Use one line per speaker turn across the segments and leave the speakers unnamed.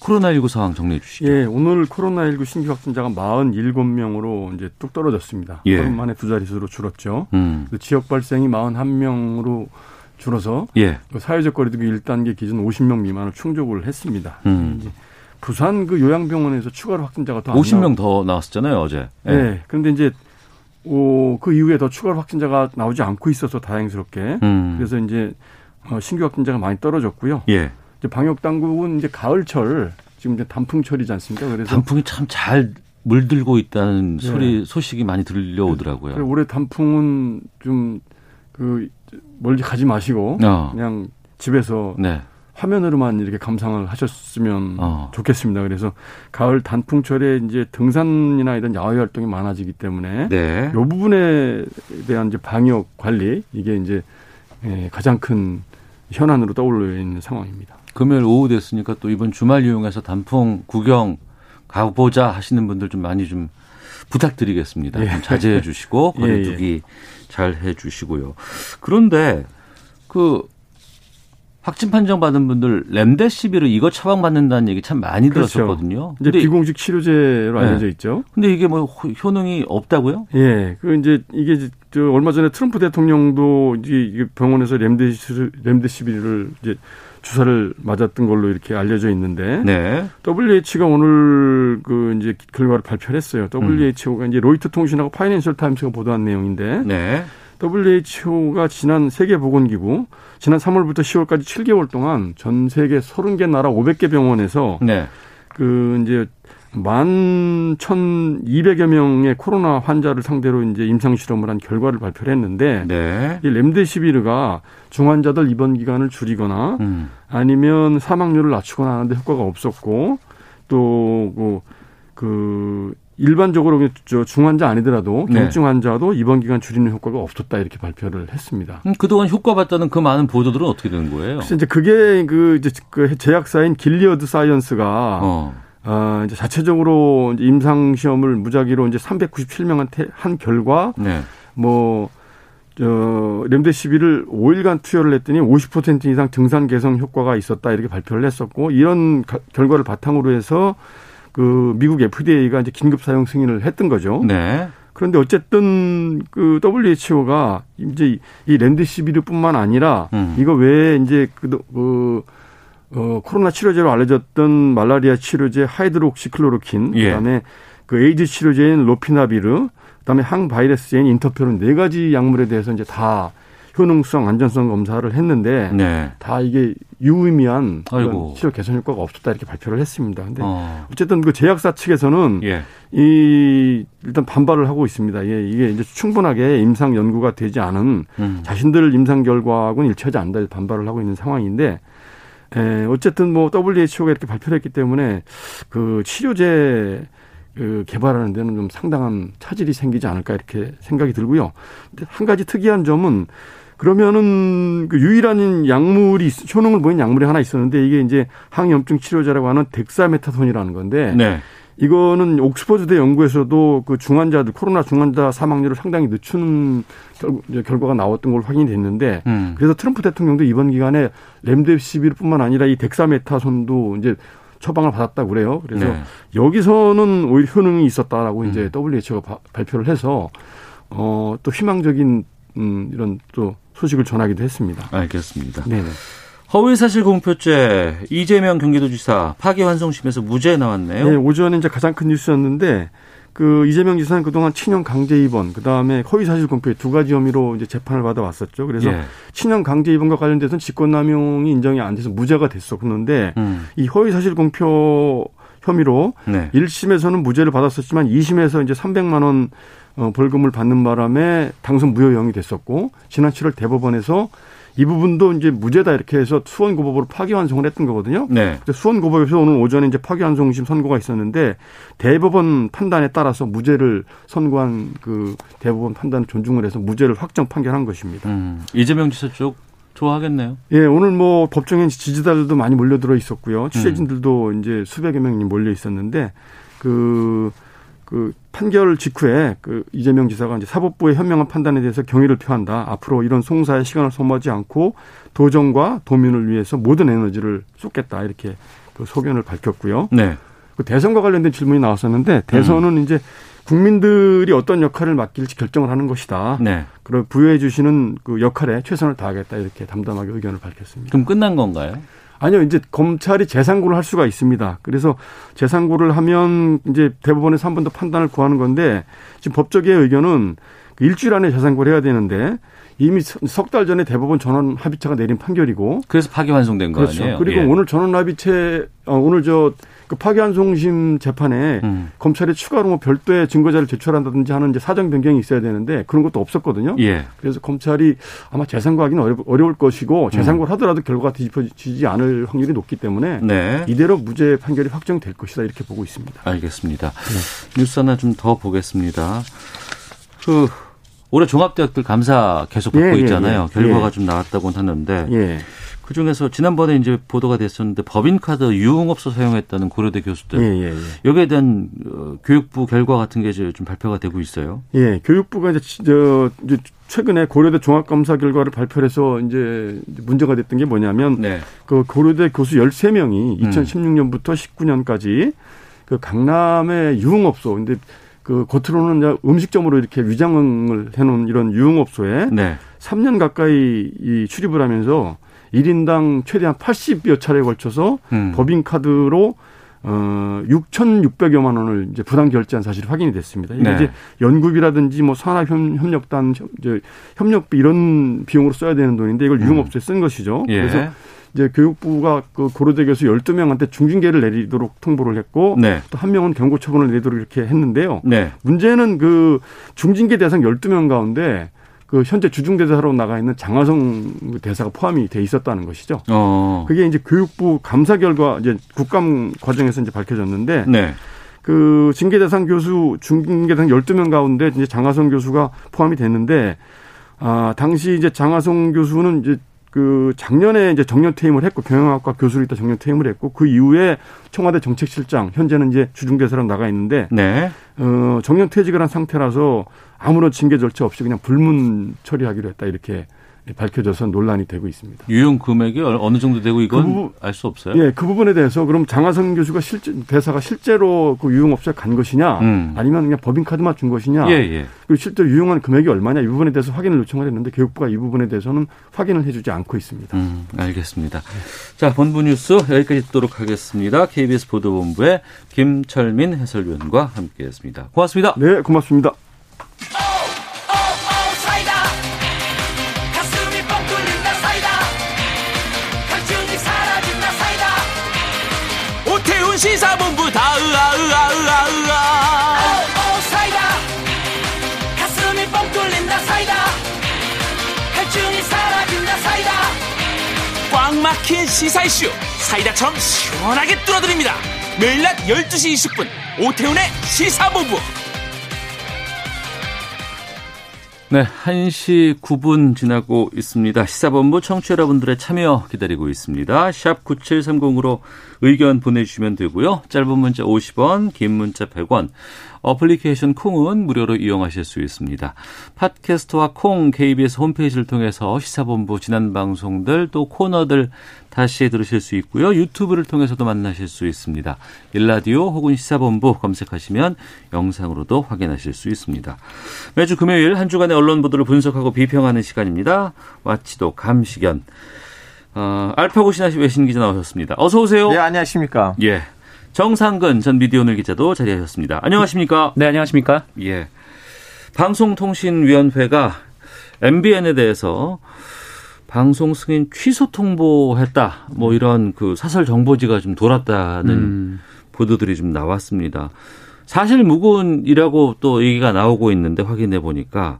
코로나19 상황 정리해 주시죠.
예, 오늘 코로나19 신규 확진자가 47명으로 이제 뚝 떨어졌습니다.
예.
하루 만에 두 자릿수로 줄었죠.
음.
그 지역 발생이 41명으로 줄어서
예.
그 사회적 거리두기 1단계 기준 50명 미만을 충족을 했습니다.
음.
부산 그 요양병원에서 추가로 확진자가 더안
50명 더 나왔었잖아요, 어제.
예. 네. 그런데 이제 오, 그 이후에 더 추가로 확진자가 나오지 않고 있어서 다행스럽게
음.
그래서 이제 어, 신규 확진자가 많이 떨어졌고요.
예.
이제 방역 당국은 이제 가을철 지금 이제 단풍철이지 않습니까? 그래서
단풍이 참 잘 물들고 있다는
네.
소리 소식이 많이 들려오더라고요.
그리고 올해 단풍은 좀 그 멀리 가지 마시고
어.
그냥 집에서
네.
화면으로만 이렇게 감상을 하셨으면
어.
좋겠습니다. 그래서 가을 단풍철에 이제 등산이나 이런 야외 활동이 많아지기 때문에
네.
이 부분에 대한 이제 방역 관리 이게 이제 예, 가장 큰 현안으로 떠올려 있는 상황입니다.
금요일 오후 됐으니까 또 이번 주말 이용해서 단풍 구경 가보자 하시는 분들 좀 많이 좀 부탁드리겠습니다.
예.
좀 자제해 주시고
예,
거리두기 잘해 주시고요. 그런데 그 확진 판정 받은 분들 렘데시비르 이거 처방받는다는 얘기 참 많이
그렇죠.
들었었거든요.
이제 비공식 치료제로
네.
알려져 있죠.
근데 이게 뭐 호- 효능이 없다고요?
예, 그 이제 이게 저 얼마 전에 트럼프 대통령도 이제 병원에서 렘데시 렘데시비를 이제 주사를 맞았던 걸로 이렇게 알려져 있는데
네.
WH가 오늘 그 이제 결과를 발표를 했어요.
음.
WHO가 이제 로이터 통신하고 파이낸셜 타임스가 보도한 내용인데
네.
WHO가 지난 세계보건기구 지난 3월부터 10월까지 7개월 동안 전 세계 30개 나라 500개 병원에서
네.
그 이제 만 천이백여 명의 코로나 환자를 상대로 이제 임상 실험을 한 결과를 발표를 했는데
네.
이 렘데시비르가 중환자들 입원 기간을 줄이거나
음.
아니면 사망률을 낮추거나 하는데 효과가 없었고 또그 그 일반적으로 저 중환자 아니더라도
네.
경증 환자도 입원 기간 줄이는 효과가 없었다 이렇게 발표를 했습니다.
음, 그동안 효과 봤다는 그 많은 보도들은 어떻게 되는 거예요?
이제 그게 그 이제 그 제약사인 길리어드 사이언스가
어.
어, 이제 자체적으로 이제 임상 시험을 무작위로 이제 397명한테 한 결과
네.
뭐 저, 렘데시비르를 5일간 투여를 했더니 50% 이상 증상 개선 효과가 있었다 이렇게 발표를 했었고 이런 가- 결과를 바탕으로 해서 그 미국 FDA가 이제 긴급 사용 승인을 했던 거죠.
네.
그런데 어쨌든 그 WHO가 이제 이 렘데시비르뿐만 아니라
음.
이거 외에 이제 그, 그 어, 코로나 치료제로 알려졌던 말라리아 치료제 하이드록시클로로킨,
예.
그다음에 그 에이즈 치료제인 로피나비르, 그다음에 항바이러스제인 인터페론 네 가지 약물에 대해서 이제 다 효능성, 안전성 검사를 했는데
네.
다 이게 유의미한. 치료 개선 효과가 없었다 이렇게 발표를 했습니다. 근데
어.
어쨌든 그 제약사 측에서는
예.
이 일단 반발을 하고 있습니다. 예, 이게 이제 충분하게 임상 연구가 되지 않은
음.
자신들 임상 결과하고는 일치하지 않는다 반발을 하고 있는 상황인데 에, 어쨌든 뭐 WHO가 이렇게 발표를 했기 때문에 그 치료제 그 개발하는 데는 좀 상당한 차질이 생기지 않을까 이렇게 생각이 들고요. 근데 한 가지 특이한 점은 그러면은 그 유일한 약물이 있- 효능을 보인 약물이 하나 있었는데 이게 이제 항염증 치료제라고 하는 덱사메타손이라는 건데
네.
이거는 옥스퍼드대 연구에서도 그 중환자들 코로나 중환자 사망률을 상당히 늦추는 결, 결과가 나왔던 걸 확인이 됐는데
음.
그래서 트럼프 대통령도 이번 기간에 렘데시비르뿐만 아니라 이 덱사메타손도 이제 처방을 받았다고 그래요. 그래서
네.
여기서는 오히려 효능이 있었다라고 이제
음.
WHO가 바- 발표를 해서 어또 희망적인 음 이런 또 소식을 전하기도 했습니다.
알겠습니다.
네네.
허위사실 공표죄 이재명 경기도지사 파기환송심에서 무죄 나왔네요.
네, 오전에 이제 가장 큰 뉴스였는데 그 이재명 지사는 그동안 친형 강제 입원, 그 다음에 허위 사실 공표 두 가지 혐의로 이제 재판을 받아 왔었죠. 그래서
예.
친형 강제 입원과 관련돼서는 직권남용이 인정이 안 돼서 무죄가 됐었는데
음.
이 허위 사실 공표 혐의로
네.
1심에서는 무죄를 받았었지만 2심에서 이제 300만 원 어, 벌금을 받는 바람에 당선 무효형이 됐었고 지난 7월 대법원에서 이 부분도 이제 무죄다 이렇게 해서 수원고법으로 파기환송을 했던 거거든요.
네.
수원고법에서 오늘 오전에 이제 파기환송심 선고가 있었는데 대법원 판단에 따라서 무죄를 선고한 그 대법원 판단을 존중을 해서 무죄를 확정 판결한 것입니다.
음, 이재명 지사 쪽 좋아하겠네요.
예, 오늘 뭐 법정에 지지자들도 많이 몰려들어 있었고요. 취재진들도 이제 수백여 명이 몰려 있었는데 그, 그 판결 직후에 그 이재명 지사가 이제 사법부의 현명한 판단에 대해서 경의를 표한다. 앞으로 이런 송사의 시간을 소모하지 않고 도정과 도민을 위해서 모든 에너지를 쏟겠다. 이렇게 그 소견을 밝혔고요.
네.
그 대선과 관련된 질문이 나왔었는데 대선은 이제 국민들이 어떤 역할을 맡길지 결정을 하는 것이다.
네.
그리고 부여해 주시는 그 역할에 최선을 다하겠다 이렇게 담담하게 의견을 밝혔습니다.
그럼 끝난 건가요?
아니요, 이제 검찰이 재상고를 할 수가 있습니다. 그래서 재상고를 하면 이제 대법원에서 한 번 더 판단을 구하는 건데 지금 법적의 의견은 그 일주일 안에 재상고를 해야 되는데 이미 석 달 전에 대법원 전원 합의체가 내린 판결이고
그래서 파기 환송된 거
그렇죠.
아니에요?
그리고
예.
오늘 전원 합의체 어, 오늘 저 그 파기환송심 재판에
음.
검찰이 추가로 뭐 별도의 증거자를 제출한다든지 하는 이제 사정 변경이 있어야 되는데 그런 것도 없었거든요.
예.
그래서 검찰이 아마 재상고하기는 어려, 어려울 것이고
음.
재상고를 하더라도 결과가 뒤집어지지 않을 확률이 높기 때문에
네.
이대로 무죄 판결이 확정될 것이다 이렇게 보고 있습니다.
알겠습니다. 뉴스 하나 좀 더 보겠습니다. 그 올해 종합대학들 감사 계속 받고
예, 예,
있잖아요.
예.
결과가
예.
좀 나왔다고 하는데
예.
그 중에서 지난번에 이제 보도가 됐었는데 법인카드 유흥업소 사용했다는 고려대 교수들
예, 예, 예.
여기에 대한 어, 교육부 결과 같은 게 이제 좀 발표가 되고 있어요.
예, 교육부가 이제, 지- 저, 이제 최근에 고려대 종합감사 결과를 발표해서 이제 문제가 됐던 게 뭐냐면
네.
그 고려대 교수 13명이
음.
2016년부터 19년까지 그 강남의 유흥업소 근데 그 겉으로는 음식점으로 이렇게 위장을 해놓은 이런 유흥업소에
네.
3년 가까이 이 출입을 하면서 1인당 최대한 80여 차례에 걸쳐서
음.
법인카드로 어 6,600여만 원을 이제 부당 결제한 사실이 확인이 됐습니다. 이게
네.
이제 연구비라든지 뭐 산학협력단 협- 이제 협력비 이런 비용으로 써야 되는 돈인데 이걸 유흥업소에 쓴 것이죠.
예.
그래서 이제 교육부가 그 고려대 교수 12명한테 중징계를 내리도록 통보를 했고
네.
또한 명은 경고 처분을 내도록 이렇게 했는데요.
네.
문제는 그 중징계 대상 12명 가운데 그 현재 주중대사로 나가 있는 장하성 대사가 포함이 돼 있었다는 것이죠.
어.
그게 이제 교육부 감사 결과 이제 국감 과정에서 이제 밝혀졌는데
네.
그 징계 대상 교수 중징계 대상 12명 가운데 이제 장하성 교수가 포함이 됐는데 아, 당시 이제 장하성 교수는 이제 그 작년에 이제 정년 퇴임을 했고 경영학과 교수로 있다 정년 퇴임을 했고 그 이후에 청와대 정책실장 현재는 이제 주중대사로 나가 있는데
네.
어, 정년 퇴직을 한 상태라서 아무런 징계 절차 없이 그냥 불문 처리하기로 했다 이렇게 밝혀져서 논란이 되고 있습니다.
유용 금액이 어- 어느 정도 되고 이건
그 부분-
알수 없어요.
예, 그 부분에 대해서 그럼 장하성 교수가 실제 대사가 실제로 그 유흥업소에 간 것이냐,
음.
아니면 그냥 법인 카드만 준 것이냐,
예, 예.
그리고 실제로 유용한 금액이 얼마냐 이 부분에 대해서 확인을 요청을 했는데 교육부가 이 부분에 대해서는 확인을 해주지 않고 있습니다.
음, 알겠습니다. 자, 본부 뉴스 여기까지 듣도록 하겠습니다. KBS 보도본부의 김철민 해설위원과 함께했습니다. 고맙습니다.
네, 고맙습니다.
꽉 막힌 시사 이슈 사이다처럼 시원하게 뚫어드립니다 매일 낮 12시 20분 오태훈의 시사본부
네, 1시 9분 지나고 있습니다. 시사본부 청취 여러분들의 참여 기다리고 있습니다. 샵 9730으로 의견 보내주시면 되고요. 짧은 문자 50원, 긴 문자 100원. 어플리케이션 콩은 무료로 이용하실 수 있습니다. 팟캐스트와 콩 KBS 홈페이지를 통해서 시사본부 지난 방송들 또 코너들 다시 들으실 수 있고요. 유튜브를 통해서도 만나실 수 있습니다. 일라디오 혹은 시사본부 검색하시면 영상으로도 확인하실 수 있습니다. 매주 금요일 한 주간의 언론 보도를 분석하고 비평하는 시간입니다. 와치도 감시견. 어, 알파고 신하시 외신 기자 나오셨습니다. 어서 오세요.
네, 안녕하십니까.
예. 정상근 전 미디어오늘 기자도 자리하셨습니다. 안녕하십니까?
네, 안녕하십니까?
예. 방송통신위원회가 MBN에 대해서 방송 승인 취소 통보했다. 뭐 이런 그 사설 정보지가 좀 돌았다는
음.
보도들이 좀 나왔습니다. 사실 무근이라고 또 얘기가 나오고 있는데 확인해 보니까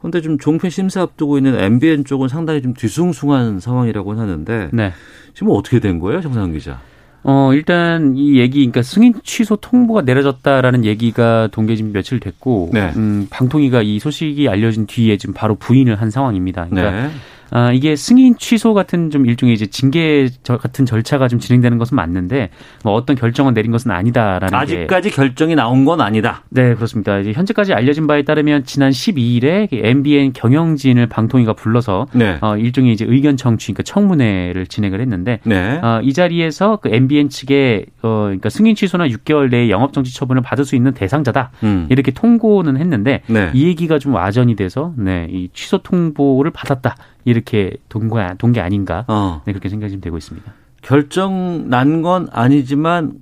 근데 좀 종편 심사 앞두고 있는 MBN 쪽은 상당히 좀 뒤숭숭한 상황이라고 하는데
네.
지금 어떻게 된 거예요, 정상 기자?
어, 일단 이 얘기, 그러니까 승인 취소 통보가 내려졌다라는 얘기가 동계 지금 며칠 됐고,
네.
음, 방통위가 이 소식이 알려진 뒤에 지금 바로 부인을 한 상황입니다. 그러니까
네.
아, 이게 승인 취소 같은 좀 일종의 이제 징계 저- 같은 절차가 좀 진행되는 것은 맞는데 뭐 어떤 결정을 내린 것은 아니다라는 게
아직까지 결정이 나온 건 아니다.
네, 그렇습니다. 이제 현재까지 알려진 바에 따르면 지난 12일에 MBN 경영진을 방통위가 불러서
네.
어, 일종의 이제 의견 청취, 그러니까 청문회를 진행을 했는데
네.
어, 이 자리에서 그 MBN 측에 어, 그러니까 승인 취소나 6개월 내에 영업 정지 처분을 받을 수 있는 대상자다
음.
이렇게 통고는 했는데
네.
이 얘기가 좀 와전이 돼서 네, 이 취소 통보를 받았다 이렇게 동거 동게 아닌가
어.
네, 그렇게 생각이 좀 되고 있습니다.
결정 난 건 아니지만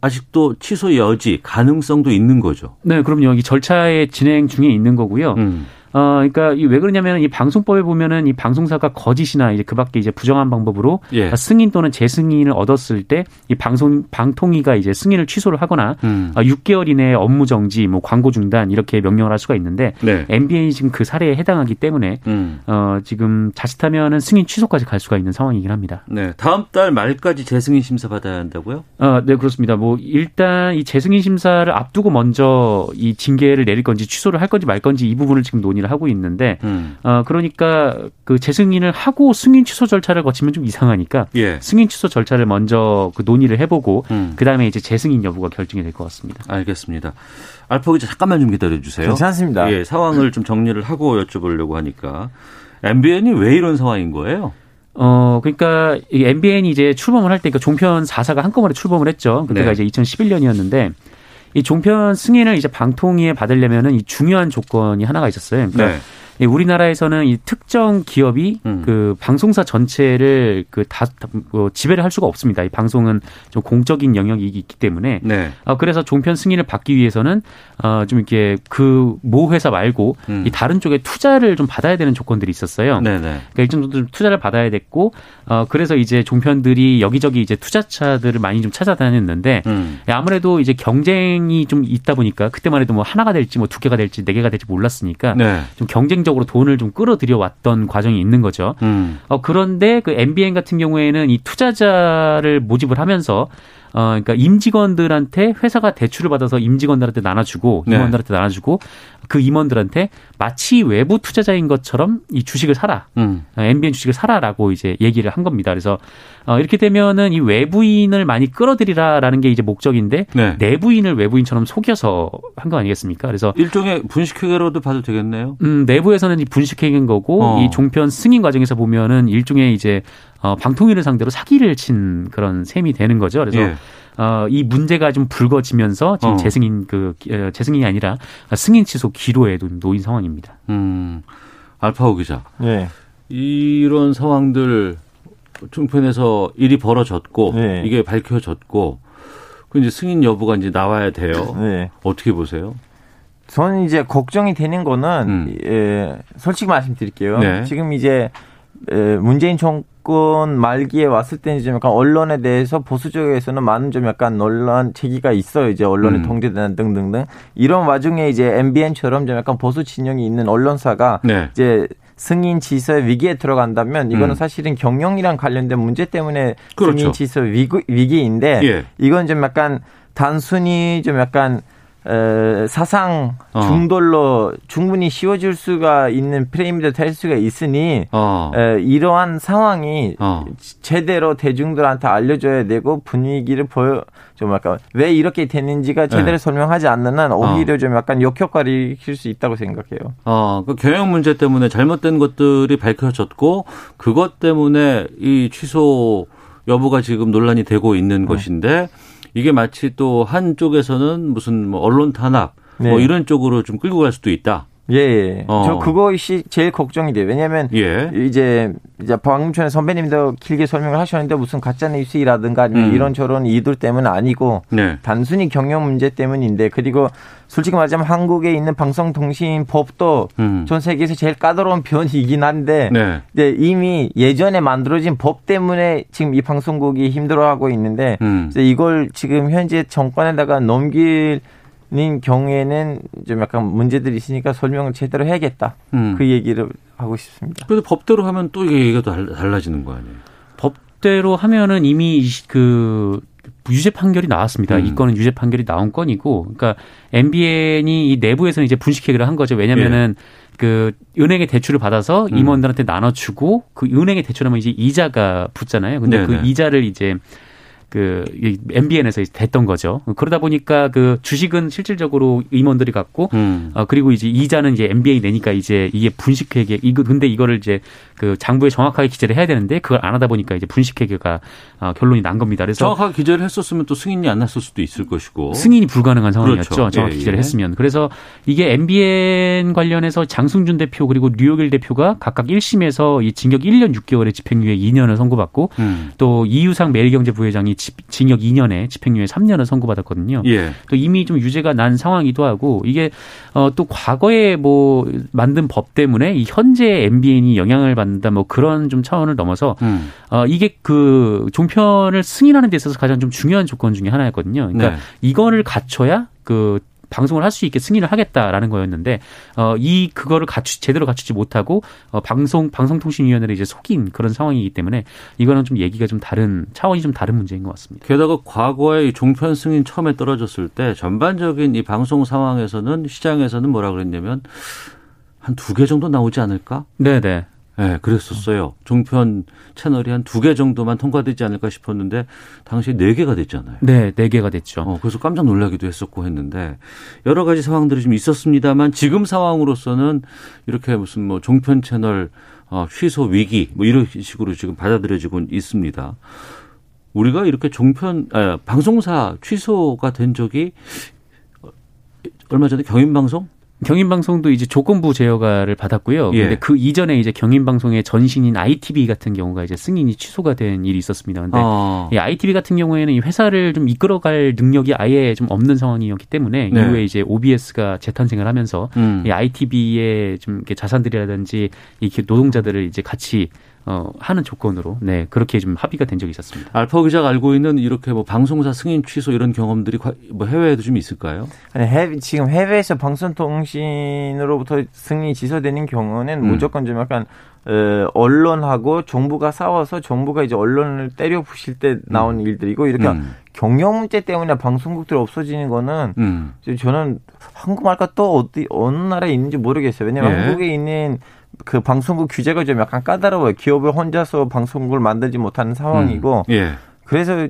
아직도 취소 여지 가능성도 있는 거죠.
네, 그럼요. 이 절차의 진행 중에 있는 거고요.
음.
어, 그러니까 이 왜 그러냐면 이 방송법에 보면은 이 방송사가 거짓이나 이제 그밖에 이제 부정한 방법으로
예.
승인 또는 재승인을 얻었을 때 이 방송 방통위가 이제 승인을 취소를 하거나
음.
아, 6개월 이내에 업무 정지, 뭐 광고 중단 이렇게 명령을 할 수가 있는데
네.
MBN이 지금 그 사례에 해당하기 때문에
음.
어, 지금 자칫하면은 승인 취소까지 갈 수가 있는 상황이긴 합니다.
네. 다음 달 말까지 재승인 심사 받아야 한다고요?
어, 네, 그렇습니다. 뭐, 일단 이 재승인 심사를 앞두고 먼저 이 징계를 내릴 건지 취소를 할 건지 말 건지 이 부분을 지금 논의 를 하고 있는데,
음.
어, 그러니까 그 재승인을 하고 승인 취소 절차를 거치면 좀 이상하니까
예.
승인 취소 절차를 먼저 그 논의를 해보고,
음.
그 다음에 이제 재승인 여부가 결정이 될 것 같습니다.
알겠습니다. 알파 기자 잠깐만 좀 기다려 주세요.
괜찮습니다.
예, 상황을 좀 정리를 하고 여쭤보려고 하니까 MBN이 왜 이런 상황인 거예요?
어, 그러니까 이 MBN이 이제 출범을 할 때, 그러니까 종편 4사가 한꺼번에 출범을 했죠. 그때가
네.
이제 2011년이었는데, 이 종편 승인을 이제 방통위에 받으려면은 이 중요한 조건이 하나가 있었어요. 그러니까
네.
이 우리나라에서는 이 특정 기업이
음.
그 방송사 전체를 그다 뭐 지배를 할 수가 없습니다. 이 방송은 좀 공적인 영역이 있기 때문에
네.
어, 그래서 종편 승인을 받기 위해서는 어, 좀 이렇게 그 모 회사 말고
음.
이 다른 쪽에 투자를 좀 받아야 되는 조건들이 있었어요.
네, 네.
그러니까 일정 정도 좀 투자를 받아야 됐고 어 그래서 이제 종편들이 여기저기 이제 투자차들을 많이 좀 찾아다녔는데
음.
아무래도 이제 경쟁이 좀 있다 보니까 그때만 해도 뭐 하나가 될지 뭐 두 개가 될지 네 개가 될지 몰랐으니까
네.
좀 경쟁 적으로 돈을 좀 끌어들여 왔던 과정이 있는 거죠.
음.
어 그런데 그 MBN 같은 경우에는 이 투자자를 모집을 하면서 어, 그러니까 임직원들한테 회사가 대출을 받아서 임직원들한테 나눠주고
네.
임원들한테 나눠주고 그 임원들한테 마치 외부 투자자인 것처럼 이 주식을 사라.
음.
어, MBN 주식을 사라라고 이제 얘기를 한 겁니다. 그래서 어, 이렇게 되면은 이 외부인을 많이 끌어들이라라는 게 이제 목적인데
네.
내부인을 외부인처럼 속여서 한 거 아니겠습니까? 그래서
일종의 분식회계로도 봐도 되겠네요.
음, 내부에서는 이 분식회계인 거고
어.
이 종편 승인 과정에서 보면은 일종의 이제 어, 방통위를 상대로 사기를 친 그런 셈이 되는 거죠. 그래서
예.
어, 이 문제가 좀 불거지면서 지금
어.
재승인 그 어, 재승인이 아니라 승인 취소 기로에도 놓인 상황입니다.
음. 알파오 기자.
네.
이런 상황들 종편에서 일이 벌어졌고
네.
이게 밝혀졌고 그 이제 승인 여부가 이제 나와야 돼요.
네.
어떻게 보세요?
저는 이제 걱정이 되는 거는
음.
예, 솔직히 말씀드릴게요.
네.
지금 이제 에, 문재인 정권 말기에 왔을 때는 좀 약간 언론에 대해서 보수 쪽에서는 많은 좀 약간 논란 제기가 있어요. 이제 언론의
음.
통제되는 등등등 이런 와중에 이제 MBN처럼 좀 약간 보수 진영이 있는 언론사가
네.
이제 승인 지서의 위기에 들어간다면 이거는
음.
사실은 경영이랑 관련된 문제 때문에
그렇죠.
승인 지서 위기, 위기인데
예.
이건 좀 약간 단순히 좀 약간 에, 사상
어.
중돌로 충분히 씌워줄 수가 있는 프레임도 될 수가 있으니
어.
에, 이러한 상황이
어.
제대로 대중들한테 알려줘야 되고 분위기를 보여 좀 약간 왜 이렇게 됐는지가 제대로
네.
설명하지 않는 한 오히려 좀 약간 역효과를 일으킬 수 있다고 생각해요.
어, 그 경영 문제 때문에 잘못된 것들이 밝혀졌고 그것 때문에 이 취소 여부가 지금 논란이 되고 있는 것인데 이게 마치 또 한쪽에서는 무슨 뭐 언론 탄압 뭐
네.
이런 쪽으로 좀 끌고 갈 수도 있다.
예, 예.
어.
저 그것이 제일 걱정이 돼요. 왜냐하면
예.
이제 이제 방금 전에 선배님도 길게 설명을 하셨는데 무슨 가짜 뉴스라든가
음.
이런 저런 이들 때문 아니고
네.
단순히 경영 문제 때문인데 그리고 솔직히 말하자면 한국에 있는 방송통신법도
음.
전 세계에서 제일 까다로운 편이긴 한데
네.
이제 이미 예전에 만들어진 법 때문에 지금 이 방송국이 힘들어하고 있는데
음.
이걸 지금 현재 정권에다가 넘길 는 경우에는 좀 약간 문제들이 있으니까 설명을 제대로 해야겠다.
음.
그 얘기를 하고 싶습니다.
그래도 법대로 하면 또 이게 얘기가 달- 달라지는 거 아니에요?
법대로 하면은 이미 이- 그 유죄 판결이 나왔습니다.
음.
이 건은 유죄 판결이 나온 건이고, 그러니까 MBN이 이 내부에서는 이제 분식 회계를 한 거죠. 왜냐면은 그 은행의 대출을 받아서
음.
임원들한테 나눠주고 그 은행의 대출하면 이제 이자가 붙잖아요. 근데 그
네네.
이자를 이제 그 MBN에서 됐던 거죠. 그러다 보니까 그 주식은 실질적으로 임원들이 갖고
음.
어 그리고 이제 이자는 이제 MBA 내니까 이제 이게 분식회계 이거 근데 이거를 이제 그 장부에 정확하게 기재를 해야 되는데 그걸 안 하다 보니까 이제 분식회계가 어 결론이 난 겁니다. 그래서
정확하게 기재를 했었으면 또 승인이 안 났을 수도 있을 것이고.
승인이 불가능한 상황이었죠.
그렇죠.
정확히
예,
기재를
예.
했으면. 그래서 이게 MBN 관련해서 장승준 대표 그리고 류혁일 대표가 각각 1심에서 이 징역 1년 6개월의 집행유예 2년을 선고받고
음.
또 이유상 매일경제 부회장이 집- 징역 2년에 집행유예 3년을 선고받았거든요.
예.
또 이미 좀 유죄가 난 상황이기도 하고 이게 어또 과거에 뭐 만든 법 때문에 이 현재 MBN이 영향을 받는다 뭐 그런 좀 차원을 넘어서
음.
어 이게 그 종편을 승인하는 데 있어서 가장 좀 중요한 조건 중에 하나였거든요. 그러니까
네.
이거를 갖춰야 그 방송을 할 수 있게 승인을 하겠다라는 거였는데 어 이 그거를 갖추 제대로 갖추지 못하고 어 방송 방송통신위원회를 이제 속인 그런 상황이기 때문에 이거는 좀 얘기가 좀 다른 차원이 좀 다른 문제인 것 같습니다.
게다가 과거에 이 종편 승인 처음에 떨어졌을 때 전반적인 이 방송 상황에서는 시장에서는 뭐라 그랬냐면 한 두 개 정도 나오지 않을까?
네, 네.
예, 그랬었어요. 종편 채널이 한 두 개 정도만 통과되지 않을까 싶었는데 당시에 네 개가 됐잖아요.
네, 네 개가 됐죠.
어, 그래서 깜짝 놀라기도 했었고 했는데 여러 가지 상황들이 좀 있었습니다만 지금 상황으로서는 이렇게 무슨 뭐 종편 채널 어, 취소 위기 뭐 이런 식으로 지금 받아들여지고 있습니다. 우리가 이렇게 종편 아, 방송사 취소가 된 적이 어, 얼마 전에 경인방송
경인방송도 이제 조건부 제어가를 받았고요.
예.
근데 그 이전에 이제 경인방송의 전신인 ITV 같은 경우가 이제 승인이 취소가 된 일이 있었습니다. 근데
어,
이 ITV 같은 경우에는 이 회사를 좀 이끌어갈 능력이 아예 좀 없는 상황이었기 때문에
네.
이후에 이제 OBS가 재탄생을 하면서
음.
이 ITV의 좀 이렇게 자산들이라든지 이렇게 노동자들을 이제 같이 어 하는 조건으로 네 그렇게 좀 합의가 된 적이 있었습니다.
알파 기자가 알고 있는 이렇게 뭐 방송사 승인 취소 이런 경험들이 과- 뭐 해외에도 좀 있을까요?
아니, 해외, 지금 해외에서 방송통신으로부터 승인이 취소되는 경우는
음.
무조건 좀 약간 어, 언론하고 정부가 싸워서 정부가 이제 언론을 때려 부실 때 나온 일들이고 이렇게
음.
경영 문제 때문에 방송국들이 없어지는 거는
음.
저는 한국 말까 또 어디 어느 나라에 있는지 모르겠어요. 왜냐면
예.
한국에 있는 그 방송국 규제가 좀 약간 까다로워요. 기업을 혼자서 방송국을 만들지 못하는 상황이고
예.
그래서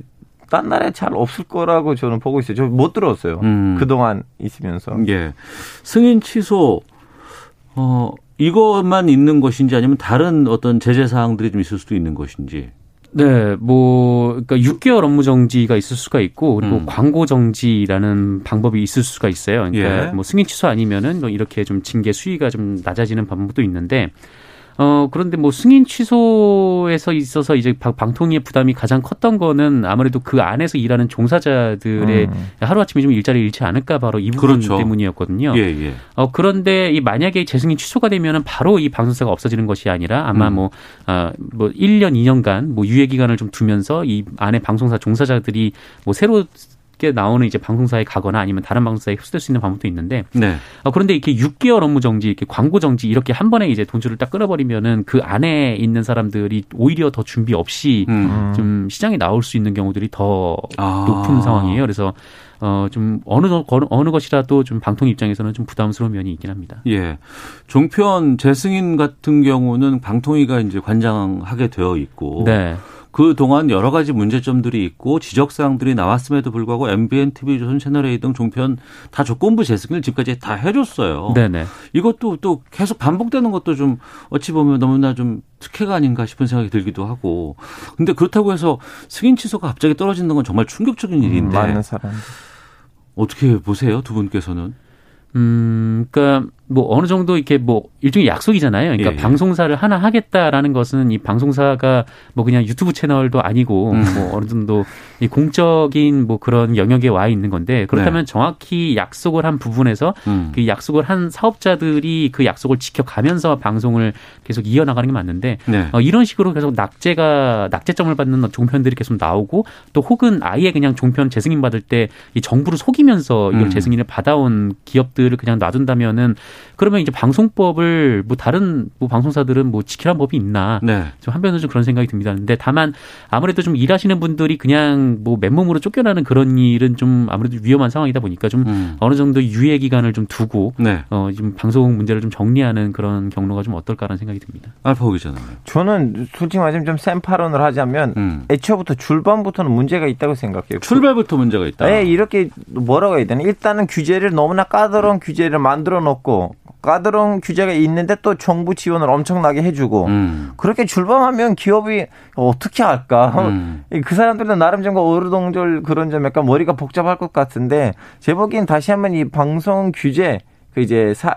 딴 나라에 잘 없을 거라고 저는 보고 있어요. 저 못 들었어요.
음.
그동안 있으면서.
예. 승인 취소, 어, 이것만 있는 것인지 아니면 다른 어떤 제재 사항들이 좀 있을 수도 있는 것인지.
네, 뭐, 그러니까 6개월 업무 정지가 있을 수가 있고, 그리고
음.
광고 정지라는 방법이 있을 수가 있어요. 그러니까
예.
뭐 승인 취소 아니면은 뭐 이렇게 좀 징계 수위가 좀 낮아지는 방법도 있는데, 어, 그런데 뭐 승인 취소에서 있어서 이제 방- 방통위의 부담이 가장 컸던 거는 아무래도 그 안에서 일하는 종사자들의
음.
하루아침에 좀 일자리를 잃지 않을까 바로 이 부분
그렇죠.
때문이었거든요.
예, 예.
어, 그런데 이 만약에 재승인 취소가 되면은 바로 이 방송사가 없어지는 것이 아니라 아마
음.
뭐, 아, 뭐 1년, 2년간 뭐 유예 기간을 좀 두면서 이 안에 방송사 종사자들이 뭐 새로 게 나오는 이제 방송사에 가거나 아니면 다른 방송사에 흡수될 수 있는 방법도 있는데
네.
어, 그런데 이렇게 6개월 업무 정지, 이렇게 광고 정지 이렇게 한 번에 이제 돈줄을 딱 끊어버리면은 그 안에 있는 사람들이 오히려 더 준비 없이
음.
좀 시장에 나올 수 있는 경우들이 더
아.
높은 상황이에요. 그래서 어좀 어느 정- 어느 어느 것이라도 좀 방통 입장에서는 좀 부담스러운 면이 있긴 합니다.
예. 종편 재승인 같은 경우는 방통위가 이제 관장하게 되어 있고.
네.
그 동안 여러 가지 문제점들이 있고 지적 사항들이 나왔음에도 불구하고 MBN, TV, 조선 채널 A 등 종편 다 조건부 재승인을 지금까지 다 해줬어요.
네네.
이것도 또 계속 반복되는 것도 좀 어찌 보면 너무나 좀 특혜가 아닌가 싶은 생각이 들기도 하고. 근데 그렇다고 해서 승인 취소가 갑자기 떨어지는 건 정말 충격적인 일인데
많은 사람.
어떻게 보세요 두 분께서는?
음, 그러니까 뭐 어느 정도 이렇게 뭐 일종의 약속이잖아요. 그러니까
예, 예.
방송사를 하나 하겠다라는 것은 이 방송사가 뭐 그냥 유튜브 채널도 아니고
음.
뭐 어느 정도 이 공적인 뭐 그런 영역에 와 있는 건데 그렇다면 정확히 약속을 한 부분에서
네. 음.
그 약속을 한 사업자들이 그 약속을 지켜가면서 방송을 계속 이어나가는 게 맞는데
네.
어, 이런 식으로 계속 낙제가 낙제점을 받는 종편들이 계속 나오고 또 혹은 아예 그냥 종편 재승인 받을 때 이 정부를 속이면서 이걸
음.
재승인을 받아온 기업들을 그냥 놔둔다면은 그러면 이제 방송법을 뭐 다른 뭐 방송사들은 뭐 지키라는 법이 있나
네.
좀 한편으로 좀 그런 생각이 듭니다. 근데 다만 아무래도 좀 일하시는 분들이 그냥 뭐 맨몸으로 쫓겨나는 그런 일은 좀 아무래도 위험한 상황이다 보니까 좀
음.
어느 정도 유예 기간을 좀 두고
네.
어, 좀 방송 문제를 좀 정리하는 그런 경로가 좀 어떨까라는 생각이 듭니다.
알파 오기잖아요.
저는 솔직히 말하면 좀 센파론을 하자면
음.
애초부터 출발부터는 문제가 있다고 생각해요.
출발부터 문제가 있다.
네, 이렇게 뭐라고 해야 되나? 일단은 규제를 너무나 까다로운 규제를 만들어 놓고 까다로운 규제가 있는데 또 정부 지원을 엄청나게 해주고
음.
그렇게 출범하면 기업이 어떻게 할까?
음.
그 사람들은 나름 좀 어르동절 그런 점 약간 머리가 복잡할 것 같은데 제 보기엔 다시 한번 이 방송 규제 그 이제 사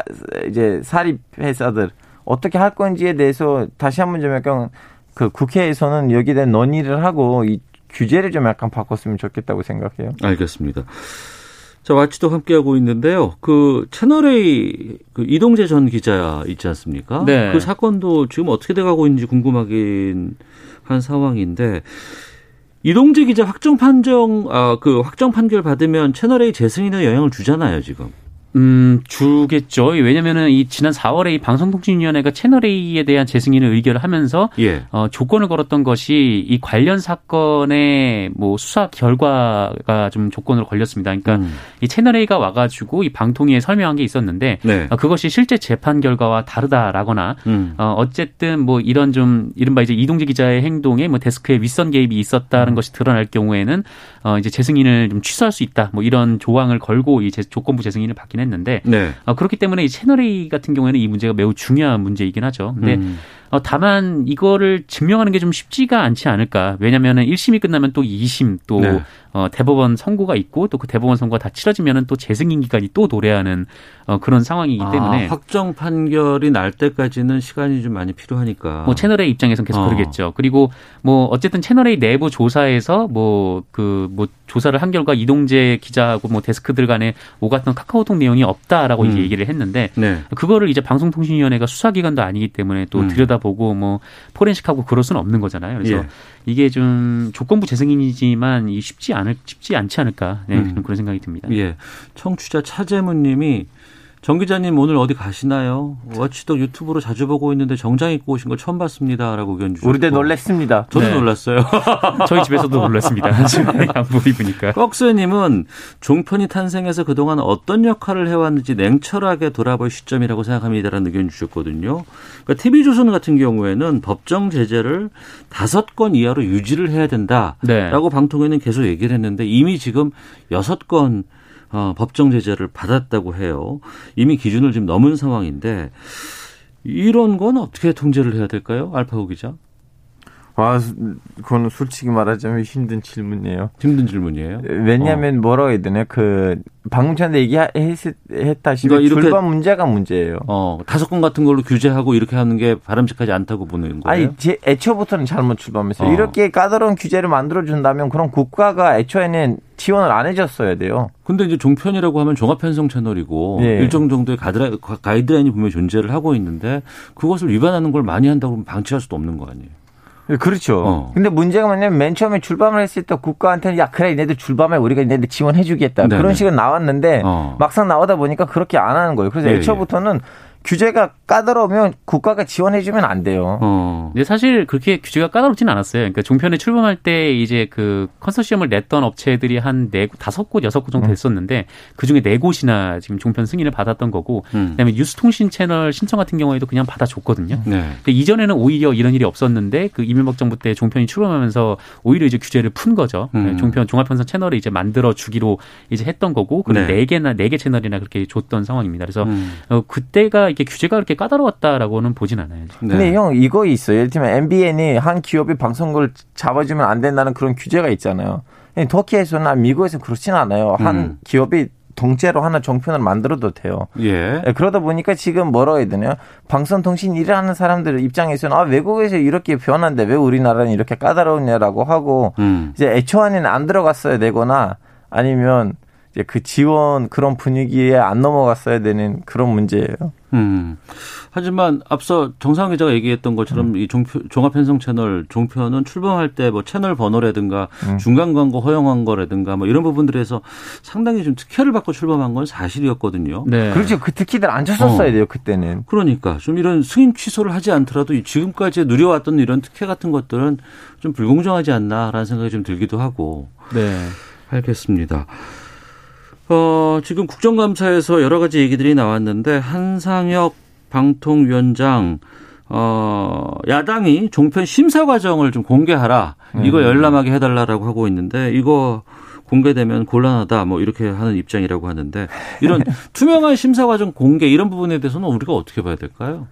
이제 사립 회사들 어떻게 할 건지에 대해서 다시 한번 좀 약간 그 국회에서는 여기에 대한 논의를 하고 이 규제를 좀 약간 바꿨으면 좋겠다고 생각해요.
알겠습니다. 자, 와치도 함께하고 있는데요. 그 채널A 그 이동재 전 기자 있지 않습니까?
네.
그 사건도 지금 어떻게 돼가고 있는지 궁금하긴 한 상황인데 이동재 기자 확정 판정 아 그 확정 판결 받으면 채널A 재승인에 영향을 주잖아요, 지금.
음, 주겠죠. 왜냐면은 이 지난 4월에 이 방송통신위원회가 채널A에 대한 재승인을 의결을 하면서
예.
어, 조건을 걸었던 것이 이 관련 사건의 뭐 수사 결과가 좀 조건으로 걸렸습니다. 그러니까
음.
이 채널A가 와가지고 이 방통위에 설명한 게 있었는데
네.
어, 그것이 실제 재판 결과와 다르다라거나
음.
어, 어쨌든 뭐 이런 좀 이른바 이제 이동재 기자의 행동에 뭐 데스크에 윗선 개입이
음.
있었다는 것이 드러날 경우에는 어, 이제 재승인을 좀 취소할 수 있다. 뭐 이런 조항을 걸고 이 재- 조건부 재승인을 받긴 했는데
네.
어, 그렇기 때문에 이 채널A 같은 경우에는 이 문제가 매우 중요한 문제이긴 하죠. 근데
음.
어, 다만 이거를 증명하는 게 좀 쉽지가 않지 않을까. 왜냐면은 1심이 끝나면 또 2심 또
네.
어, 대법원 선고가 있고 또 그 대법원 선고가 다 치러지면은 또 재승인 기간이 또 도래하는 어, 그런 상황이기 때문에
아, 확정 판결이 날 때까지는 시간이 좀 많이 필요하니까.
뭐 채널A 입장에선 계속
어.
그러겠죠. 그리고 뭐 어쨌든 채널A 내부 조사에서 뭐그 뭐 조사를 한 결과 이동재 기자하고 뭐 데스크들 간에 오갔던 카카오톡 내용이 없다라고
음.
이제 얘기를 했는데
네.
그거를 이제 방송통신위원회가 수사기관도 아니기 때문에 또
음.
들여다보고 뭐 포렌식하고 그럴 수는 없는 거잖아요. 그래서
예.
이게 좀 조건부 재승인이지만 이 쉽지 않을 쉽지 않지 않을까 네,
음.
좀 그런 생각이 듭니다.
예. 청취자 차재문님이 정 기자님 오늘 어디 가시나요? 워치도 유튜브로 자주 보고 있는데 정장 입고 오신 걸 처음 봤습니다라고 의견 주셨고.
우리들 놀랬습니다.
저도
네.
놀랐어요.
저희 집에서도 놀랐습니다. 지금 양복 입으니까.
꺽스님은 종편이 탄생해서 그동안 어떤 역할을 해왔는지 냉철하게 돌아볼 시점이라고 생각합니다라는 의견 주셨거든요. 그러니까 TV조선 같은 경우에는 법정 제재를 다섯 건 이하로 유지를 해야 된다라고
네.
방통위는 계속 얘기를 했는데 이미 지금 여섯 건 어, 법정 제재를 받았다고 해요. 이미 기준을 지금 넘은 상황인데 이런 건 어떻게 통제를 해야 될까요? 알파고 기자.
와, 그거는 솔직히 말하자면 힘든 질문이에요.
힘든 질문이에요.
왜냐하면 뭐라고 해야 되나 그 방금 전에 얘기했다시피
그러니까 이렇게-
출범 문제가 문제예요.
어, 다섯 건 같은 걸로 규제하고 이렇게 하는 게 바람직하지 않다고 보는 거예요.
아니 제 애초부터는 잘못 출범했어요.
어.
이렇게 까다로운 규제를 만들어 준다면 그럼 국가가 애초에는 지원을 안 해줬어야 돼요.
근데 이제 종편이라고 하면 종합편성 채널이고
예.
일정 정도의 가드라, 가이드라인이 분명히 존재를 하고 있는데 그것을 위반하는 걸 많이 한다고 하면 방치할 수도 없는 거 아니에요.
그렇죠.
어.
근데 문제가 뭐냐면 맨 처음에 출범을 했을 때 국가한테는 야 그래 얘네들 출범해 우리가 얘네들 지원해주겠다
네네.
그런 식으로 나왔는데
어.
막상 나오다 보니까 그렇게 안 하는 거예요. 그래서
예,
애초부터는 규제가 까다로우면 국가가 지원해주면 안 돼요.
어.
근데 사실 그렇게 규제가 까다롭진 않았어요. 그러니까 종편에 출범할 때 이제 그 컨소시엄을 냈던 업체들이 한 네, 다섯 곳, 여섯 곳 정도 됐었는데 그 중에 네 곳이나 지금 종편 승인을 받았던 거고
음.
그다음에 뉴스통신 채널 신청 같은 경우에도 그냥 받아줬거든요.
네.
근데 이전에는 오히려 이런 일이 없었는데 그 이명박 정부 때 종편이 출범하면서 오히려 이제 규제를 푼 거죠.
음.
네, 종편 종합편성 채널을 이제 만들어 주기로 이제 했던 거고 그네
네.
개나 네 개 채널이나 그렇게 줬던 상황입니다. 그래서
음.
어, 그때가 이렇게 규제가 그렇게 까다로웠다라고는 보진 않아요.
네.
근데 형 이거 있어요. 예를 들면 MBN이 한 기업이 방송국을 잡아주면 안 된다는 그런 규제가 있잖아요. 터키에서나 미국에서 그렇진 않아요. 한
음.
기업이 동체로 하나 종편을 만들어도 돼요.
예.
예, 그러다 보니까 지금 뭐라고 해야 되냐. 방송통신 일을 하는 사람들 입장에서는 아, 외국에서 이렇게 변한데 왜 우리나라는 이렇게 까다로우냐라고 하고
음.
이제 애초 안에는 안 들어갔어야 되거나 아니면 이제 그 지원 그런 분위기에 안 넘어갔어야 되는 그런 문제예요.
음. 하지만 앞서 정상 기자가 얘기했던 것처럼 이 종표, 종합편성 채널 종편은 출범할 때 뭐 채널 번호라든가 중간 광고 허용한 거라든가 뭐 이런 부분들에서 상당히 좀 특혜를 받고 출범한 건 사실이었거든요.
네.
그렇죠. 그 특히들 안 줬었어야
어.
돼요 그때는.
그러니까 좀 이런 승인 취소를 하지 않더라도 이 지금까지 누려왔던 이런 특혜 같은 것들은 좀 불공정하지 않나라는 생각이 좀 들기도 하고
네.
알겠습니다. 어, 지금 국정감사에서 여러 가지 얘기들이 나왔는데 한상혁 방통위원장 어, 야당이 종편 심사 과정을 좀 공개하라. 이거 열람하게 해달라라고 하고 있는데 이거 공개되면 곤란하다. 뭐 이렇게 하는 입장이라고 하는데 이런 투명한 심사 과정 공개 이런 부분에 대해서는 우리가 어떻게 봐야 될까요?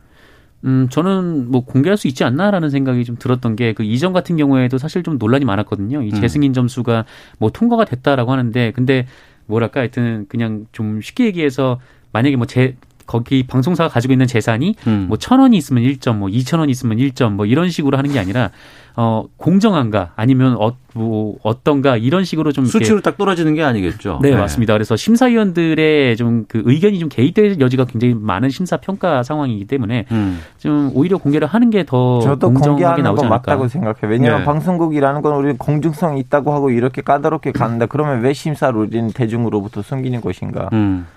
음, 저는 뭐 공개할 수 있지 않나라는 생각이 좀 들었던 게 그 이전 같은 경우에도 사실 좀 논란이 많았거든요. 이
음.
재승인 점수가 뭐 통과가 됐다라고 하는데 근데 뭐랄까? 하여튼 그냥 좀 쉽게 얘기해서 만약에 뭐 제 거기 방송사가 가지고 있는 재산이
음.
뭐천 원이 있으면 1점, 뭐 2천 원이 있으면 1점, 뭐 이런 식으로 하는 게 아니라 어 공정한가 아니면 어, 뭐 어떤가 이런 식으로 좀 이렇게
수치로 딱 떨어지는 게 아니겠죠.
네, 맞습니다. 그래서 심사위원들의 좀 그 의견이 좀 개입될 여지가 굉장히 많은 심사 평가 상황이기 때문에
음.
좀 오히려 공개를 하는 게더
저도
공정하게 나오지
건
않을까.
맞다고 생각해요. 왜냐하면
네.
방송국이라는 건 우리 공정성이 있다고 하고 이렇게 까다롭게 가는데 그러면 왜 심사를 우리는 대중으로부터 숨기는 것인가?
음.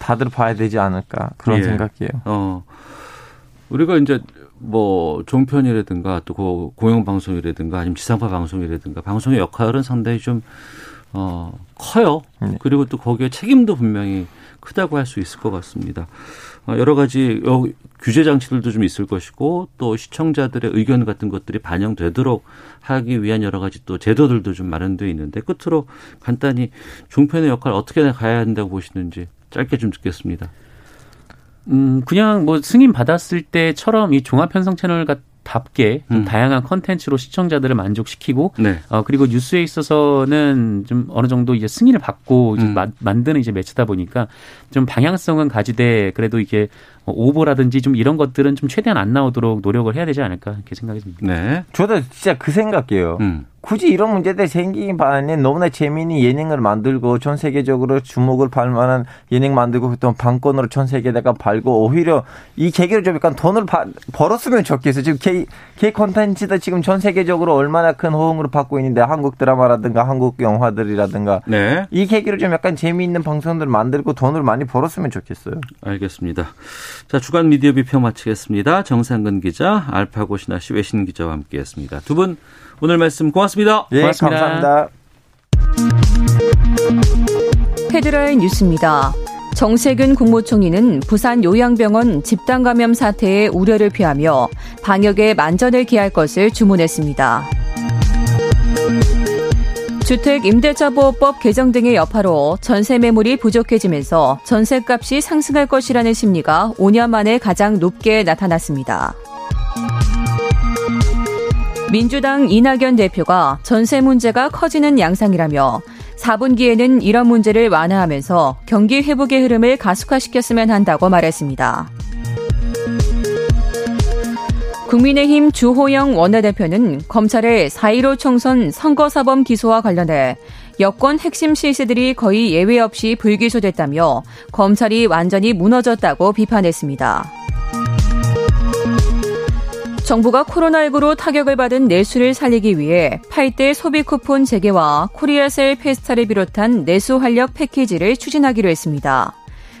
다들 봐야 되지 않을까 그런
예.
생각이에요.
어, 우리가 이제 뭐 종편이라든가 또 고- 공영 방송이라든가 아니면 지상파 방송이라든가 방송의 역할은 상당히 좀, 어, 커요.
네.
그리고 또 거기에 책임도 분명히 크다고 할 수 있을 것 같습니다. 어, 여러 가지 여- 규제 장치들도 좀 있을 것이고 또 시청자들의 의견 같은 것들이 반영되도록 하기 위한 여러 가지 또 제도들도 좀 마련되어 있는데 끝으로 간단히 종편의 역할 어떻게 가야 한다고 보시는지 짧게 좀 듣겠습니다.
음, 그냥 뭐 승인 받았을 때처럼 이 종합 편성 채널 답게 좀
음.
다양한 컨텐츠로 시청자들을 만족시키고
네.
어 그리고 뉴스에 있어서는 좀 어느 정도 이제 승인을 받고 이제
음.
마- 만드는 이제 매체다 보니까 좀 방향성은 가지되 그래도 이게 뭐 오보라든지 좀 이런 것들은 좀 최대한 안 나오도록 노력을 해야 되지 않을까 이렇게 생각이 듭니다.
네.
저도 진짜 그 생각이에요.
음.
굳이 이런 문제들 생기긴 반에 너무나 재미있는 예능을 만들고 전 세계적으로 주목을 받을 만한 예능 만들고 또 방권으로 전 세계에다가 팔고 오히려 이 계기를 좀 약간 돈을 바- 벌었으면 좋겠어요. 지금 K, K 콘텐츠도 지금 전 세계적으로 얼마나 큰 호응을 받고 있는데 한국 드라마라든가 한국 영화들이라든가
네.
이 계기로 좀 약간 재미있는 방송들 만들고 돈을 많이 벌었으면 좋겠어요.
알겠습니다. 자, 주간 미디어 비평 마치겠습니다. 정상근 기자, 알파고 신하 씨 외신 기자와 함께 했습니다. 두 분 오늘 말씀 고맙습니다.
예,
고맙습니다.
감사합니다.
헤드라인 뉴스입니다. 정세균 국무총리는 부산 요양병원 집단 감염 사태에 우려를 표하며 방역에 만전을 기할 것을 주문했습니다. 주택 임대차 보호법 개정 등의 여파로 전세 매물이 부족해지면서 전세값이 상승할 것이라는 심리가 5년 만에 가장 높게 나타났습니다. 민주당 이낙연 대표가 전세 문제가 커지는 양상이라며 4분기에는 이런 문제를 완화하면서 경기 회복의 흐름을 가속화시켰으면 한다고 말했습니다. 국민의힘 주호영 원내대표는 검찰의 4.15 총선 선거사범 기소와 관련해 여권 핵심 실세들이 거의 예외 없이 불기소됐다며 검찰이 완전히 무너졌다고 비판했습니다. 정부가 코로나19로 타격을 받은 내수를 살리기 위해 8대 소비 쿠폰 재개와 코리아 세일 페스타를 비롯한 내수 활력 패키지를 추진하기로 했습니다.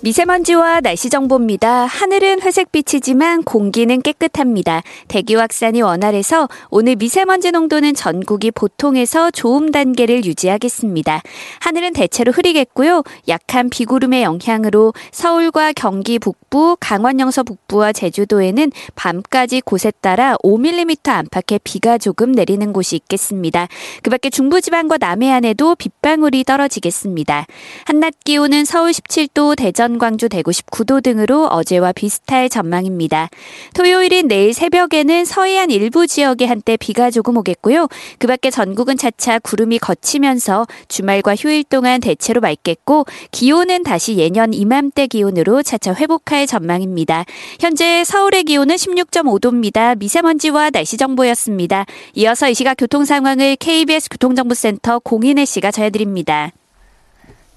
미세먼지와 날씨 정보입니다. 하늘은 회색빛이지만 공기는 깨끗합니다. 대기 확산이 원활해서 오늘 미세먼지 농도는 전국이 보통에서 좋음 단계를 유지하겠습니다. 하늘은 대체로 흐리겠고요. 약한 비구름의 영향으로 서울과 경기 북부, 강원 영서 북부와 제주도에는 밤까지 곳에 따라 5mm 안팎의 비가 조금 내리는 곳이 있겠습니다. 그 밖에 중부지방과 남해안에도 빗방울이 떨어지겠습니다. 한낮 기온은 서울 17도, 대전 인천, 광주, 대구 19도 등으로 어제와 비슷할 전망입니다. 토요일인 내일 새벽에는 서해안 일부 지역에 한때 비가 조금 오겠고요. 그 밖에 전국은 차차 구름이 걷히면서 주말과 휴일 동안 대체로 맑겠고 기온은 다시 예년 이맘때 기온으로 차차 회복할 전망입니다. 현재 서울의 기온은 16.5도입니다. 미세먼지와 날씨 정보였습니다. 이어서 이 시각 교통 상황을 KBS 교통정보센터 공인혜 씨가 전해드립니다.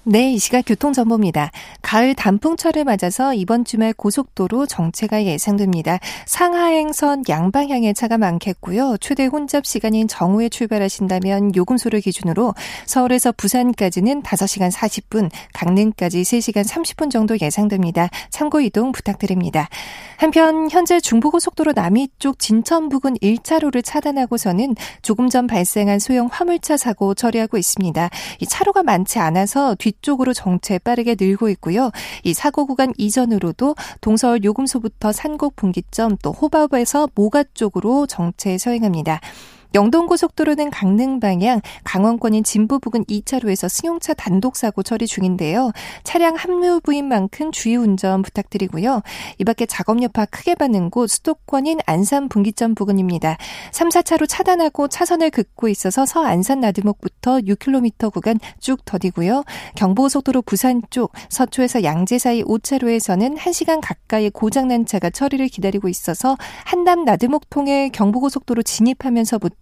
네, 이 시각 교통정보입니다. 가을 단풍철을 맞아서 이번 주말 고속도로 정체가 예상됩니다. 상하행선 양방향의 차가 많겠고요. 최대 혼잡 시간인 정오에 출발하신다면 요금소를 기준으로 서울에서 부산까지는 5시간 40분, 강릉까지 3시간 30분 정도 예상됩니다. 참고 이동 부탁드립니다. 한편 현재 중부고속도로 남이 쪽 진천 부근 1차로를 차단하고서는 조금 전 발생한 소형 화물차 사고 처리하고 있습니다. 이 차로가 많지 않아서 뒤 뒤쪽으로 정체 빠르게 늘고 있고요. 이 사고 구간 이전으로도 동서울 요금소부터 산곡 분기점 또 호밥에서 모가 쪽으로 정체 서행합니다. 영동고속도로는 강릉 방향 강원권인 진부 부근 2차로에서 승용차 단독 사고 처리 중인데요. 차량 합류 부인 만큼 주의 운전 부탁드리고요. 이 밖에 작업 여파 크게 받는 곳 수도권인 안산 분기점 부근입니다. 3, 4차로 차단하고 차선을 긋고 있어서 서안산 나들목부터 6km 구간 쭉 더디고요. 경부고속도로 부산 쪽 서초에서 양재 사이 5차로에서는 1시간 가까이 고장난 차가 처리를 기다리고 있어서 한남 나들목 통해 경부고속도로 진입하면서부터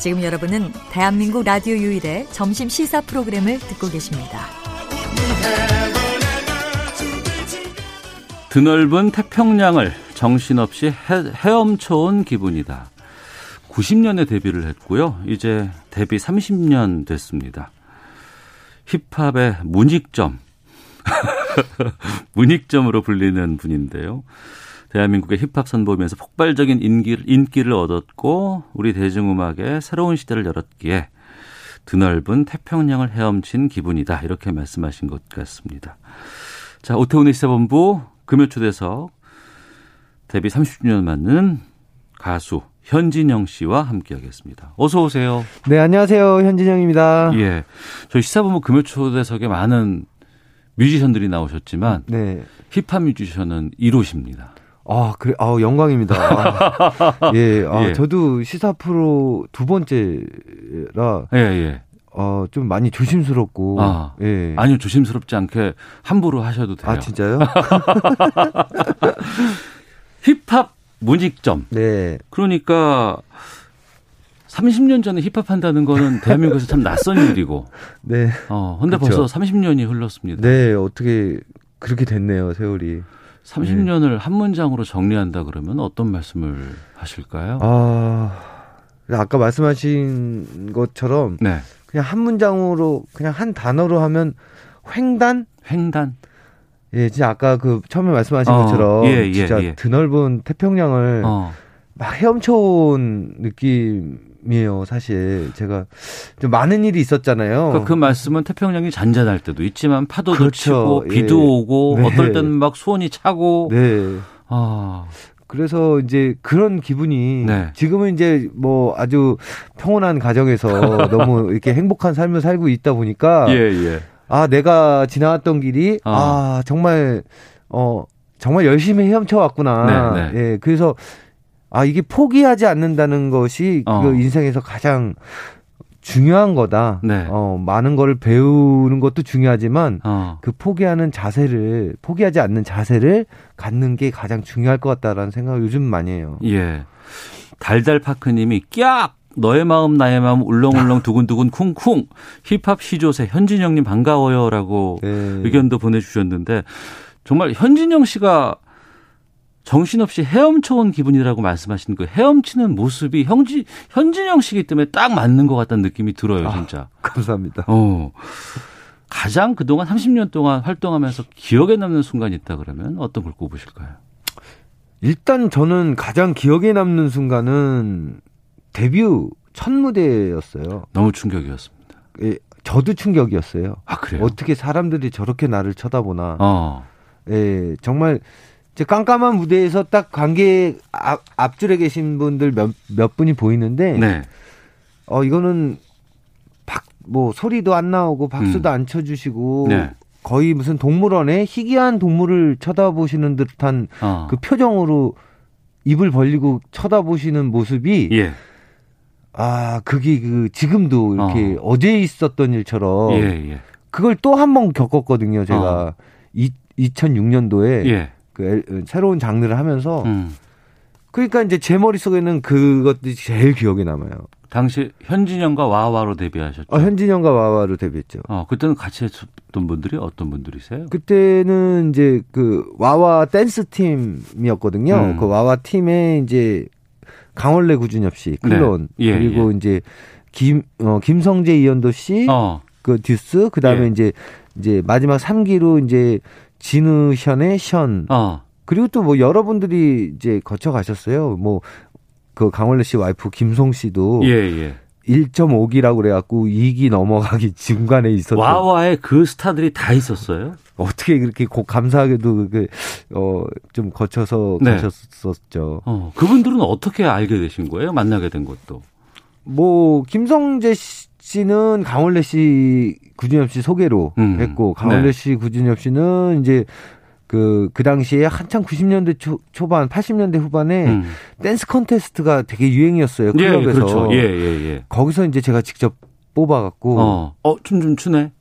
지금 여러분은 대한민국 라디오 유일의 점심 시사 프로그램을 듣고 계십니다.
드넓은 태평양을 정신없이 헤, 헤엄쳐온 기분이다. 90년에 데뷔를 했고요. 이제 데뷔 30년 됐습니다. 힙합의 문익점. 문익점으로 불리는 분인데요. 대한민국의 힙합 선보이면서 폭발적인 인기를, 인기를 얻었고 우리 대중음악의 새로운 시대를 열었기에 드넓은 태평양을 헤엄친 기분이다. 이렇게 말씀하신 것 같습니다. 자, 오태훈의 시사본부 금요 초대석 데뷔 30주년 맞는 가수 현진영 씨와 함께하겠습니다. 어서 오세요.
네, 안녕하세요. 현진영입니다.
예. 저희 시사본부 금요 초대석에 많은 뮤지션들이 나오셨지만 네. 힙합 뮤지션은 1호십니다.
아, 그래, 아, 영광입니다. 아, 예, 아, 예. 저도 시사 프로 두 번째라. 예, 예. 어, 좀 많이 조심스럽고. 아,
예. 아니요, 조심스럽지 않게 함부로 하셔도 돼요.
아, 진짜요?
힙합 문익점. 네. 그러니까 30년 전에 힙합 한다는 거는 대한민국에서 참 낯선 일이고. 네. 어, 근데 그렇죠. 벌써 30년이 흘렀습니다.
네, 어떻게 그렇게 됐네요, 세월이.
30년을 네. 한 문장으로 정리한다 그러면 어떤 말씀을 하실까요?
아, 아까 말씀하신 것처럼 네. 그냥 한 문장으로 그냥 한 단어로 하면 횡단?
횡단.
예, 진짜 아까 그 처음에 말씀하신 어, 것처럼 예, 예, 진짜 예. 드넓은 태평양을 어. 막 헤엄쳐온 느낌 이에요 사실 제가 좀 많은 일이 있었잖아요.
그러니까 그 말씀은 태평양이 잔잔할 때도 있지만 파도도 그렇죠. 치고 비도 예. 오고 네. 어떨 때는 막 수온이 차고. 네.
아. 그래서 이제 그런 기분이 네. 지금은 이제 뭐 아주 평온한 가정에서 너무 이렇게 행복한 삶을 살고 있다 보니까 예, 예. 아 내가 지나왔던 길이 아, 아 정말 어 정말 열심히 헤엄쳐 왔구나. 네, 네. 예. 그래서 아 이게 포기하지 않는다는 것이 어. 그 인생에서 가장 중요한 거다. 네. 어, 많은 거를 배우는 것도 중요하지만 어. 그 포기하는 자세를 포기하지 않는 자세를 갖는 게 가장 중요할 것 같다라는 생각을 요즘 많이 해요.
예. 달달파크님이 깍 너의 마음 나의 마음 울렁울렁 두근두근 쿵쿵 힙합 시조새 현진영님 반가워요라고 네. 의견도 보내주셨는데 정말 현진영 씨가 정신없이 헤엄쳐온 기분이라고 말씀하시는 그 헤엄치는 모습이 형지, 현진영 씨기 때문에 딱 맞는 것 같다는 느낌이 들어요, 아, 진짜.
아, 감사합니다.
어. 가장 그동안 30년 동안 활동하면서 기억에 남는 순간이 있다 그러면 어떤 걸 꼽으실까요?
일단 저는 가장 기억에 남는 순간은 데뷔 첫 무대였어요.
너무 충격이었습니다.
예, 저도 충격이었어요.
아, 그래요?
어떻게 사람들이 저렇게 나를 쳐다보나. 어. 예, 정말 깜깜한 무대에서 딱 관객 앞, 앞줄에 계신 분들 몇, 몇 분이 보이는데, 네. 어, 이거는 박, 뭐, 소리도 안 나오고 박수도 음. 안 쳐주시고, 네. 거의 무슨 동물원에 희귀한 동물을 쳐다보시는 듯한 어. 그 표정으로 입을 벌리고 쳐다보시는 모습이, 예. 아, 그게 그 지금도 이렇게 어. 제 있었던 일처럼 예, 예. 그걸 또 한 번 겪었거든요. 제가 어. 이, 2006년도에 예. 그 새로운 장르를 하면서 음. 그러니까 이제 제 머릿속에는 그것들이 제일 기억에 남아요.
당시 현진영과 와와로 데뷔하셨죠?
어, 현진영과 와와로 데뷔했죠.
어, 그때는 같이 했던 분들이 어떤 분들이세요?
그때는 이제 그 와와 댄스 팀이었거든요. 음. 그 와와 팀에 이제 강원래 구준엽 씨, 클론 네. 예, 그리고 예. 이제 김 어, 김성재 이현도 씨, 어. 그 듀스, 그다음에 예. 이제 이제 마지막 3기로 이제 진우션의 션. 어. 그리고 또 뭐 여러분들이 이제 거쳐 가셨어요. 뭐 그 강원래 씨 와이프 김송 씨도 예, 예. 1.5기라고 그래갖고 2기 넘어가기 중간에 있었던.
와와의 그 스타들이 다 있었어요?
어떻게 그렇게 고, 감사하게도 그, 어, 좀 거쳐서 네. 가셨었죠.
어, 그분들은 어떻게 알게 되신 거예요? 만나게 된 것도?
뭐, 김성재 씨 는 강원래 씨, 구준엽 씨 소개로 음. 했고, 강원래 네. 씨, 구준엽 씨는 이제 그, 그 당시에 한창 90년대 초, 초반, 80년대 후반에 음. 댄스 컨테스트가 되게 유행이었어요. 예, 클럽에서. 예, 그렇죠. 예, 예, 예. 거기서 이제 제가 직접 뽑아갖고.
어, 어 춤 좀 추네?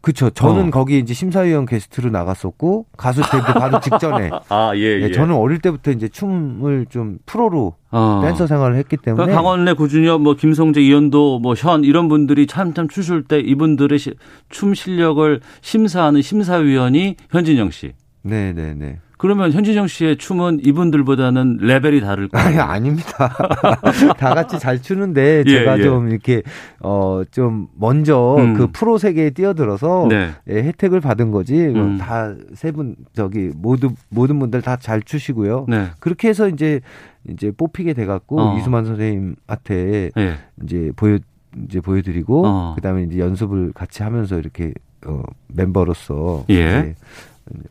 그쵸. 저는 어. 거기 이제 심사위원 게스트로 나갔었고 가수 데뷔 바로 직전에.
아 예, 예.
저는 어릴 때부터 이제 춤을 좀 프로로 어. 댄서 생활을 했기 때문에.
그러니까 강원래, 구준엽, 뭐 김성재, 이현도, 뭐 현 이런 분들이 참참 추실 때 이분들의 시, 춤 실력을 심사하는 심사위원이 현진영 씨.
네, 네, 네.
그러면 현진영 씨의 춤은 이분들보다는 레벨이 다를 거예요.
아니, 아닙니다. 다 같이 잘 추는데 예, 제가 예, 예. 좀 이렇게 어 좀 먼저 음. 그 프로 세계에 뛰어들어서 네. 예, 혜택을 받은 거지. 음. 다세 분 저기 모두 모든 분들 다 잘 추시고요. 네. 그렇게 해서 이제 이제 뽑히게 돼 갖고 어. 이수만 선생님한테 예. 이제 보여 이제 보여드리고 어. 그다음에 이제 연습을 같이 하면서 이렇게 어 멤버로서 예.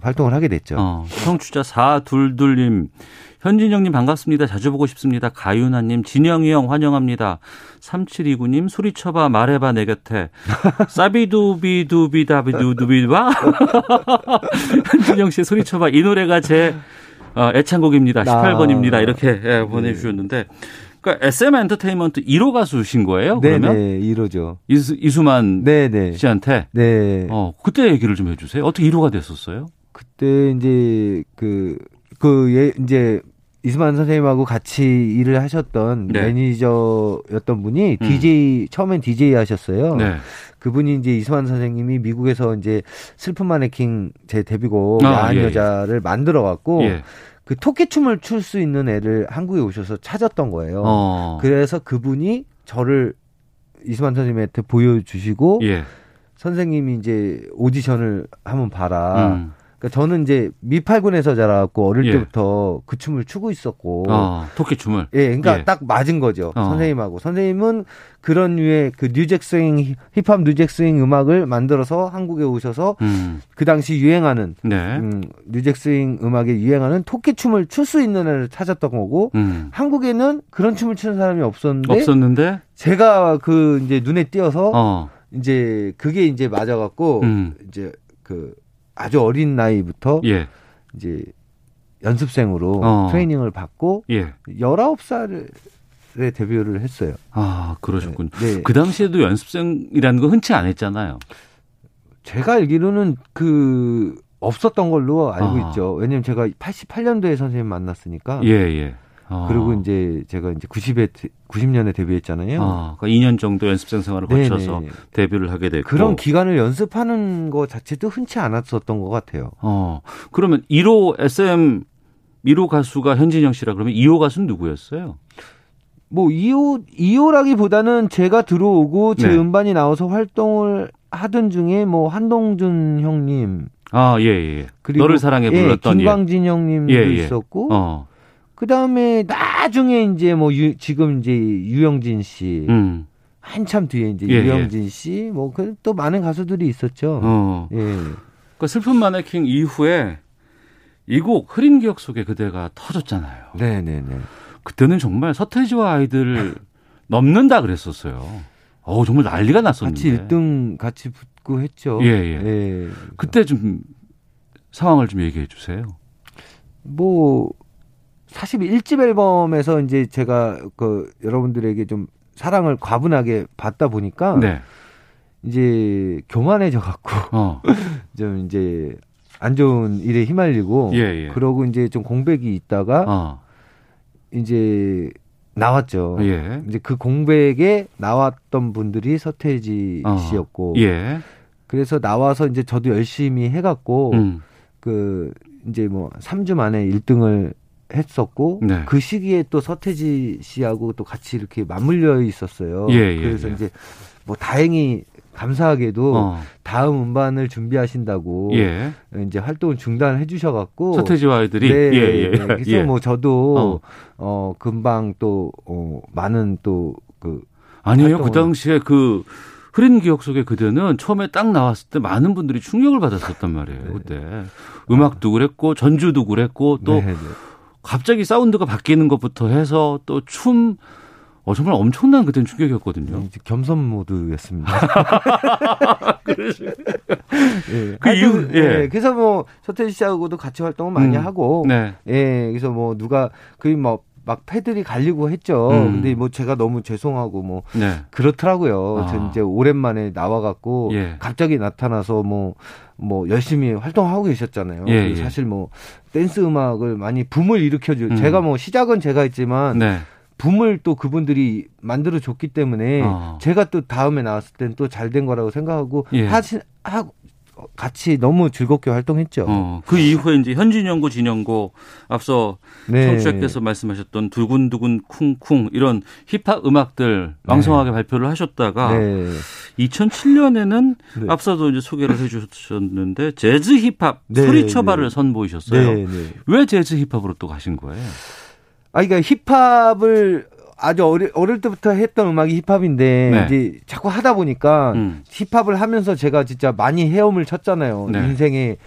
활동을 하게 됐죠. 어,
청취자 422님, 현진영님 반갑습니다. 자주 보고 싶습니다. 가윤아님, 진영이 형 환영합니다. 3729님, 소리쳐봐, 말해봐, 내 곁에. 사비두비두비다비두두비바? 현진영 씨 소리쳐봐. 이 노래가 제 어, 애창곡입니다. 18번입니다. 이렇게 예, 보내주셨는데. 그러니까 SM 엔터테인먼트 1호 가수신 거예요? 그러면?
네, 1호죠.
이수, 이수만 네네. 씨한테?
네.
어, 그때 얘기를 좀 해주세요. 어떻게 1호가 됐었어요?
그때 이제 그, 그, 예, 이제 이수만 선생님하고 같이 일을 하셨던 네. 매니저였던 분이 음. DJ, 처음엔 DJ 하셨어요. 네. 그분이 이제 이수만 선생님이 미국에서 이제 슬픈 마네킹 제 데뷔곡 아, 야한 예, 예. 여자를 예. 만들어 갖고 예. 그 토끼춤을 출 수 있는 애를 한국에 오셔서 찾았던 거예요. 어. 그래서 그분이 저를 이수만 선생님한테 보여주시고 예. 선생님이 이제 오디션을 한번 봐라. 음. 그러니까 저는 이제 미팔군에서 자라갖고 어릴 예. 때부터 그 춤을 추고 있었고
어, 토끼 춤을
예, 그러니까 예. 딱 맞은 거죠 어. 선생님하고 선생님은 그런 류의 그 뉴잭스윙 힙합 뉴잭스윙 음악을 만들어서 한국에 오셔서 음. 그 당시 유행하는 네. 음, 뉴잭스윙 음악에 유행하는 토끼 춤을 출 수 있는 애를 찾았던 거고 음. 한국에는 그런 춤을 추는 사람이 없었는데
없었는데
제가 그 이제 눈에 띄어서 어. 이제 그게 이제 맞아갖고 음. 이제 그 아주 어린 나이부터 예. 이제 연습생으로 어. 트레이닝을 받고 예. 19살에 데뷔를 했어요.
아, 그러셨군요. 네. 네. 그 당시에도 연습생이라는 거 흔치 않았잖아요.
제가 알기로는 그 없었던 걸로 알고 아. 있죠. 왜냐면 제가 88년도에 선생님 만났으니까. 예, 예. 아. 그리고 이제 제가 이제 90에 90년에 데뷔했잖아요. 아,
그러니까 2년 정도 연습생 생활을 거쳐서. 데뷔를 하게 됐고
그런 기간을 연습하는 거 자체도 흔치 않았었던 것 같아요.
어. 그러면 1호 SM 1호 가수가 현진영 씨라 그러면 2호 가수는 누구였어요?
뭐 2호 2호라기보다는 제가 들어오고 제 네. 음반이 나와서 활동을 하던 중에 뭐 한동준 형님
아, 예, 예. 그리고 너를 사랑해 불렀던
예, 김광진 예. 형님도 예, 예. 있었고 어. 그 다음에 나중에 이제 뭐 유, 지금 이제 유영진 씨. 음. 한참 뒤에 이제 예, 예. 유영진 씨, 뭐, 그 또 많은 가수들이 있었죠. 어. 예.
그 슬픈 마네킹 이후에 이 곡 흐린 기억 속에 그대가 터졌잖아요.
네네네.
그때는 정말 서태지와 아이들을 넘는다 그랬었어요. 어 정말 난리가 났었는데.
같이 1등 같이 붙고 했죠.
예, 예. 예. 그때 좀 상황을 좀 얘기해 주세요.
뭐 사실 1집 앨범에서 이제 제가 그 여러분들에게 좀 사랑을 과분하게 받다 보니까 네. 이제 교만해져 갖고 어. 좀 이제 안 좋은 일에 휘말리고 예, 예. 그러고 이제 좀 공백이 있다가 어. 이제 나왔죠. 예. 이제 그 공백에 나왔던 분들이 서태지 어. 씨였고 예. 그래서 나와서 이제 저도 열심히 해갖고 음. 그 이제 뭐 3주 만에 1등을 했었고 네. 그 시기에 또 서태지 씨하고 또 같이 이렇게 맞물려 있었어요. 예, 예, 그래서 예. 이제 뭐 다행히 감사하게도 어. 다음 음반을 준비하신다고 예. 이제 활동을 중단해 주셔갖고
서태지와 아이들이 네, 예, 예.
네. 그래서 예. 뭐 저도 어. 어 금방 또 어, 많은 또그
아니에요 그 당시에 그 흐린 기억 속에 그대는 처음에 딱 나왔을 때 많은 분들이 충격을 받았었단 말이에요 네. 그때 음악도 그랬고 전주도 그랬고 또 네, 네. 갑자기 사운드가 바뀌는 것부터 해서 또 춤, 어, 정말 엄청난 그때는 충격이었거든요.
네, 겸손 모드였습니다.
예. 그 이유, 예.
예. 그래서 뭐, 서태지 씨하고도 같이 활동을 많이 음. 하고, 네. 예. 그래서 뭐, 누가, 그막 뭐 패들이 갈리고 했죠. 음. 근데 뭐 제가 너무 죄송하고 뭐 네. 그렇더라고요. 아. 저 이제 오랜만에 나와갖고 예. 갑자기 나타나서 뭐 뭐 열심히 활동하고 계셨잖아요. 예, 예. 사실 뭐 댄스 음악을 많이 붐을 일으켜줘. 음. 제가 뭐 시작은 제가 했지만 네. 붐을 또 그분들이 만들어 줬기 때문에 어. 제가 또 다음에 나왔을 땐 또 잘 된 거라고 생각하고 예. 하시 하 같이 너무 즐겁게 활동했죠. 어,
그 이후에 이제 현진영고 진영고 앞서 네. 청취자께서 말씀하셨던 두근두근 쿵쿵 이런 힙합 음악들 왕성하게 네. 발표를 하셨다가 네. 2007년에는 네. 앞서도 이제 소개를 해주셨는데 재즈 힙합 네, 소리쳐발을 네. 선보이셨어요. 왜 재즈 힙합으로 또 가신 거예요?
아, 그러니까 힙합을 아주 어릴, 어릴 때부터 했던 음악이 힙합인데 네. 이제 자꾸 하다 보니까 음. 힙합을 하면서 제가 진짜 많이 헤엄을 쳤잖아요. 네. 인생의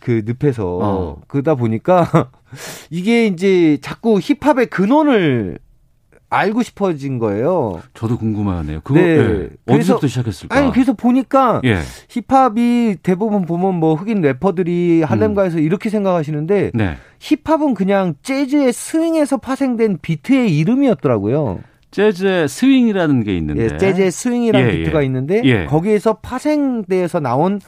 그 늪에서 어. 그러다 보니까 이게 이제 자꾸 힙합의 근원을 알고 싶어진 거예요.
저도 궁금하네요. 그거 네. 네. 어디서부터 시작했을까?
아니 그래서 보니까 예. 힙합이 대부분 보면 뭐 흑인 래퍼들이 할렘가에서 음. 이렇게 생각하시는데 네. 힙합은 그냥 재즈의 스윙에서 파생된 비트의 이름이었더라고요.
재즈의 스윙이라는 게 있는데,
예, 재즈의 스윙이라는 예, 비트가 예. 있는데 예. 거기에서 파생돼서 나온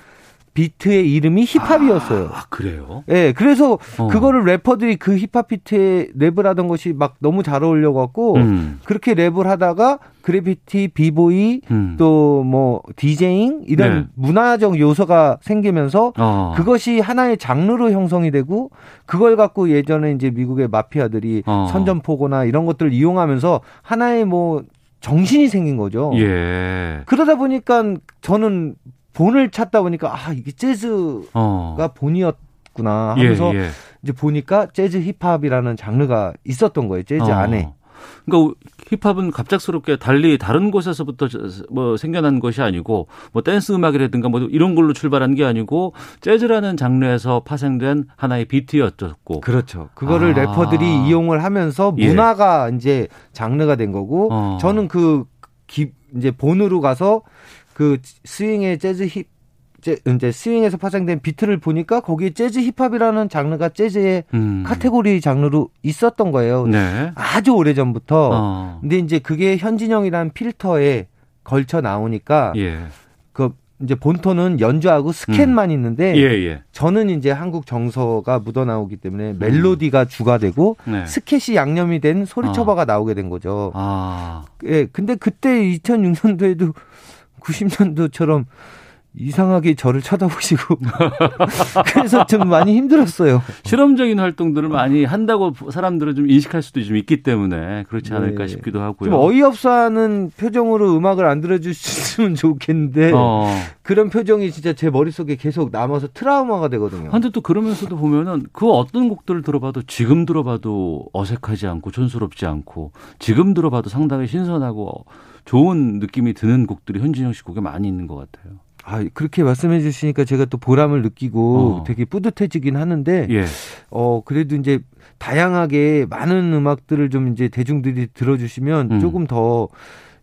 비트의 이름이 힙합이었어요.
아, 그래요?
예, 네, 그래서 어. 그거를 래퍼들이 그 힙합 비트에 랩을 하던 것이 막 너무 잘 어울려 갖고 음. 그렇게 랩을 하다가 그래피티, 비보이, 음. 또뭐 디제잉 이런 네. 문화적 요소가 생기면서 어. 그것이 하나의 장르로 형성이 되고 그걸 갖고 예전에 이제 미국의 마피아들이 어. 선전포고나 이런 것들을 이용하면서 하나의 뭐 정신이 생긴 거죠. 예. 그러다 보니까 저는 본을 찾다 보니까 아 이게 재즈가 어. 본이었구나 하면서 예, 예. 이제 보니까 재즈 힙합이라는 장르가 있었던 거예요 재즈 어. 안에.
그러니까 힙합은 갑작스럽게 달리 다른 곳에서부터 뭐 생겨난 것이 아니고 뭐 댄스 음악이라든가 뭐 이런 걸로 출발한 게 아니고 재즈라는 장르에서 파생된 하나의 비트였었고
그렇죠. 그거를 아. 래퍼들이 이용을 하면서 예. 문화가 예. 이제 장르가 된 거고 어. 저는 그 기, 이제 본으로 가서 그 스윙의 재즈 힙 이제 스윙에서 파생된 비트를 보니까 거기에 재즈 힙합이라는 장르가 재즈의 음. 카테고리 장르로 있었던 거예요. 네. 아주 오래 전부터. 어. 근데 이제 그게 현진영이라는 필터에 걸쳐 나오니까 예. 그 이제 본토는 연주하고 스캣만 음. 있는데 예, 예. 저는 이제 한국 정서가 묻어 나오기 때문에 멜로디가 음. 주가 되고 네. 스캣이 양념이 된 소리쳐봐가 어. 나오게 된 거죠. 아. 예. 근데 그때 2006년도에도 90년도처럼 이상하게 저를 쳐다보시고 그래서 좀 많이 힘들었어요.
실험적인 활동들을 많이 한다고 사람들은 좀 인식할 수도 좀 있기 때문에 그렇지 않을까 네. 싶기도 하고요.
좀 어이없어하는 표정으로 음악을 안 들어주셨으면 좋겠는데 어. 그런 표정이 진짜 제 머릿속에 계속 남아서 트라우마가 되거든요.
근데 또 그러면서도 보면은 그 어떤 곡들을 들어봐도 지금 들어봐도 어색하지 않고 촌스럽지 않고 지금 들어봐도 상당히 신선하고 좋은 느낌이 드는 곡들이 현진영 씨 곡에 많이 있는 것 같아요.
아, 그렇게 말씀해 주시니까 제가 또 보람을 느끼고 어. 되게 뿌듯해지긴 하는데, 예. 어, 그래도 이제 다양하게 많은 음악들을 좀 이제 대중들이 들어주시면 음. 조금 더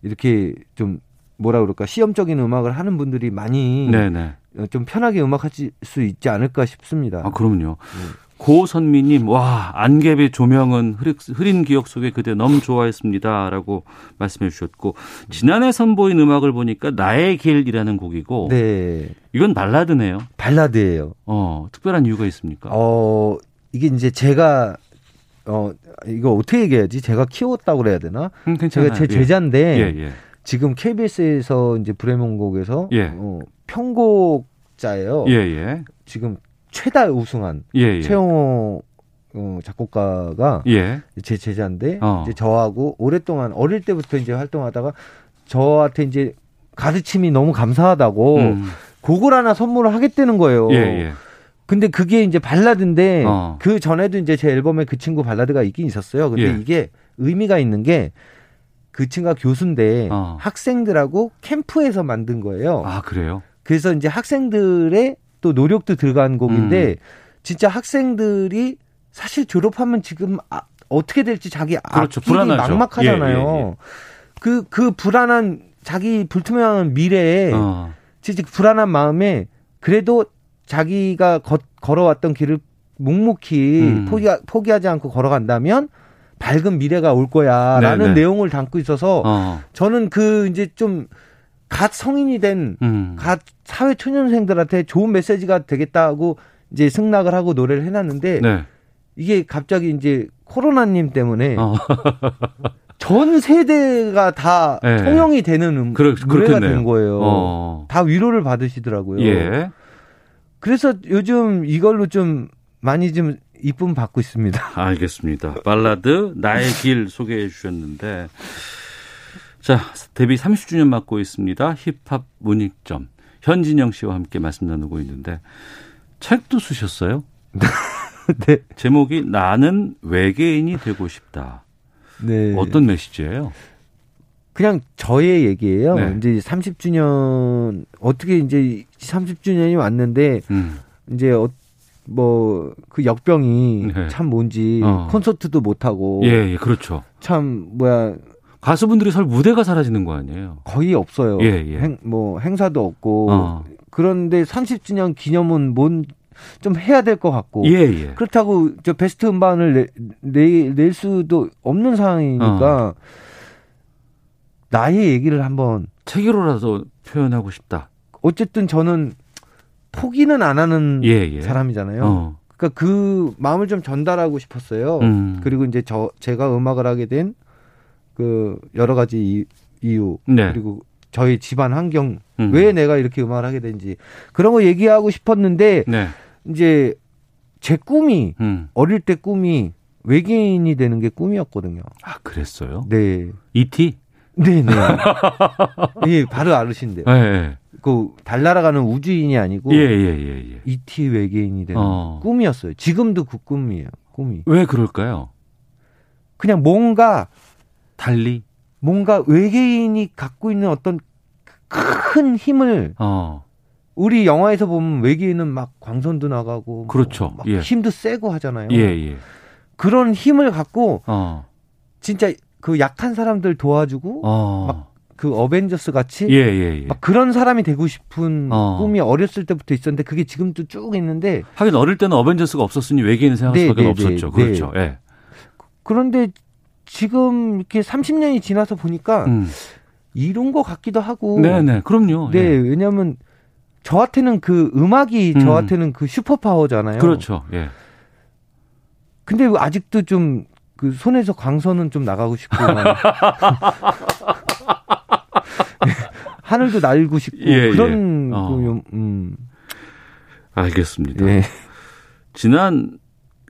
이렇게 좀 뭐라 그럴까, 시험적인 음악을 하는 분들이 많이 네네. 어, 좀 편하게 음악할 수 있지 않을까 싶습니다.
아, 그럼요. 네. 고선미님, 와, 안개비 조명은 흐린 기억 속에 그대 너무 좋아했습니다. 라고 말씀해 주셨고, 지난해 선보인 음악을 보니까 나의 길이라는 곡이고, 네. 이건 발라드네요.
발라드예요.
어, 특별한 이유가 있습니까?
어, 이게 이제 제가, 어, 이거 어떻게 얘기해야지? 제가 키웠다고 그래야 되나? 음, 제가 제 예. 제자인데, 예, 예. 지금 KBS에서 이제 브레몬곡에서, 예. 어, 편곡자예요. 예, 예. 지금 최다 우승한 예, 예. 최영호 어, 작곡가가 예. 제 제자인데 어. 이제 저하고 오랫동안 어릴 때부터 이제 활동하다가 저한테 이제 가르침이 너무 감사하다고 음. 곡을 하나 선물을 하겠다는 거예요. 예, 예. 근데 그게 이제 발라드인데 어. 그 전에도 이제 제 앨범에 그 친구 발라드가 있긴 있었어요. 근데 예. 이게 의미가 있는 게 그 친구가 교수인데 어. 학생들하고 캠프에서 만든 거예요.
아 그래요?
그래서 이제 학생들의 또 노력도 들어간 곡인데 음. 진짜 학생들이 사실 졸업하면 지금 아, 어떻게 될지 자기 그렇죠. 앞길이 불안하죠. 막막하잖아요. 예, 예, 예. 그, 그 불안한 자기 불투명한 미래에 어. 진짜 불안한 마음에 그래도 자기가 거, 걸어왔던 길을 묵묵히 음. 포기, 포기하지 않고 걸어간다면 밝은 미래가 올 거야라는 네네. 내용을 담고 있어서 어. 저는 그 이제 좀 갓 성인이 된갓 음. 사회 초년생들한테 좋은 메시지가 되겠다고 이제 승낙을 하고 노래를 해놨는데 네. 이게 갑자기 이제 코로나님 때문에 어. 전 세대가 다 네. 통용이 되는 음, 그러, 노래가 된 거예요. 어. 다 위로를 받으시더라고요. 예. 그래서 요즘 이걸로 좀 많이 좀 이쁨 받고 있습니다.
알겠습니다. 발라드 나의 길 소개해 주셨는데 자, 데뷔 30주년 맞고 있습니다. 힙합 문익점. 현진영 씨와 함께 말씀 나누고 있는데 책도 쓰셨어요? 네. 제목이 나는 외계인이 되고 싶다. 네. 어떤 메시지예요?
그냥 저의 얘기예요. 네. 이제 30주년 어떻게 이제 30주년이 왔는데 음. 이제 어, 뭐그 역병이 네. 참 뭔지 어. 콘서트도 못 하고
예, 예, 그렇죠.
참 뭐야
가수분들이 설 무대가 사라지는 거 아니에요?
거의 없어요. 예, 예. 행, 뭐 행사도 없고 어. 그런데 30주년 기념은 뭔 좀 해야 될 것 같고 예, 예. 그렇다고 저 베스트 음반을 내, 내, 낼 수도 없는 상황이니까 어. 나의 얘기를 한번
책으로라도 표현하고 싶다.
어쨌든 저는 포기는 안 하는 예, 예. 사람이잖아요. 어. 그러니까 그 마음을 좀 전달하고 싶었어요. 음. 그리고 이제 저 제가 음악을 하게 된 그 여러 가지 이유 네. 그리고 저희 집안 환경 음. 왜 내가 이렇게 음악을 하게 된지 그런 거 얘기하고 싶었는데 네. 이제 제 꿈이 음. 어릴 때 꿈이 외계인이 되는 게 꿈이었거든요.
아 그랬어요?
네.
E.T.
네네. 예, 바로 알으신데요. 네. 그 달나라가는 우주인이 아니고 예, 예, 예, 예. E.T. 외계인이 되는 어. 꿈이었어요. 지금도 그 꿈이에요. 꿈이.
왜 그럴까요?
그냥 뭔가
달리
뭔가 외계인이 갖고 있는 어떤 큰 힘을 어. 우리 영화에서 보면 외계인은 막 광선도 나가고 뭐
그렇죠.
뭐 예. 힘도 세고 하잖아요.
예, 예.
그런 힘을 갖고 어. 진짜 그 약한 사람들 도와주고 어. 막그 어벤져스 같이 예, 예, 예. 막 그런 사람이 되고 싶은 어. 꿈이 어렸을 때부터 있었는데 그게 지금도 쭉 있는데
하긴 어릴 때는 어벤져스 가 없었으니 외계인을 생각할 네, 수밖에 네, 없었죠. 네, 그렇죠. 네. 예.
그런데 지금 이렇게 30년이 지나서 보니까 음. 이런 거 같기도 하고.
네네, 네, 그럼요.
네, 네. 왜냐하면 저한테는 그 음악이 음. 저한테는 그 슈퍼 파워잖아요.
그렇죠. 예.
근데 아직도 좀 그 손에서 광선은 좀 나가고 싶고. 하늘도 날고 싶고 예, 그런
예.
어. 그, 음.
알겠습니다. 예. 지난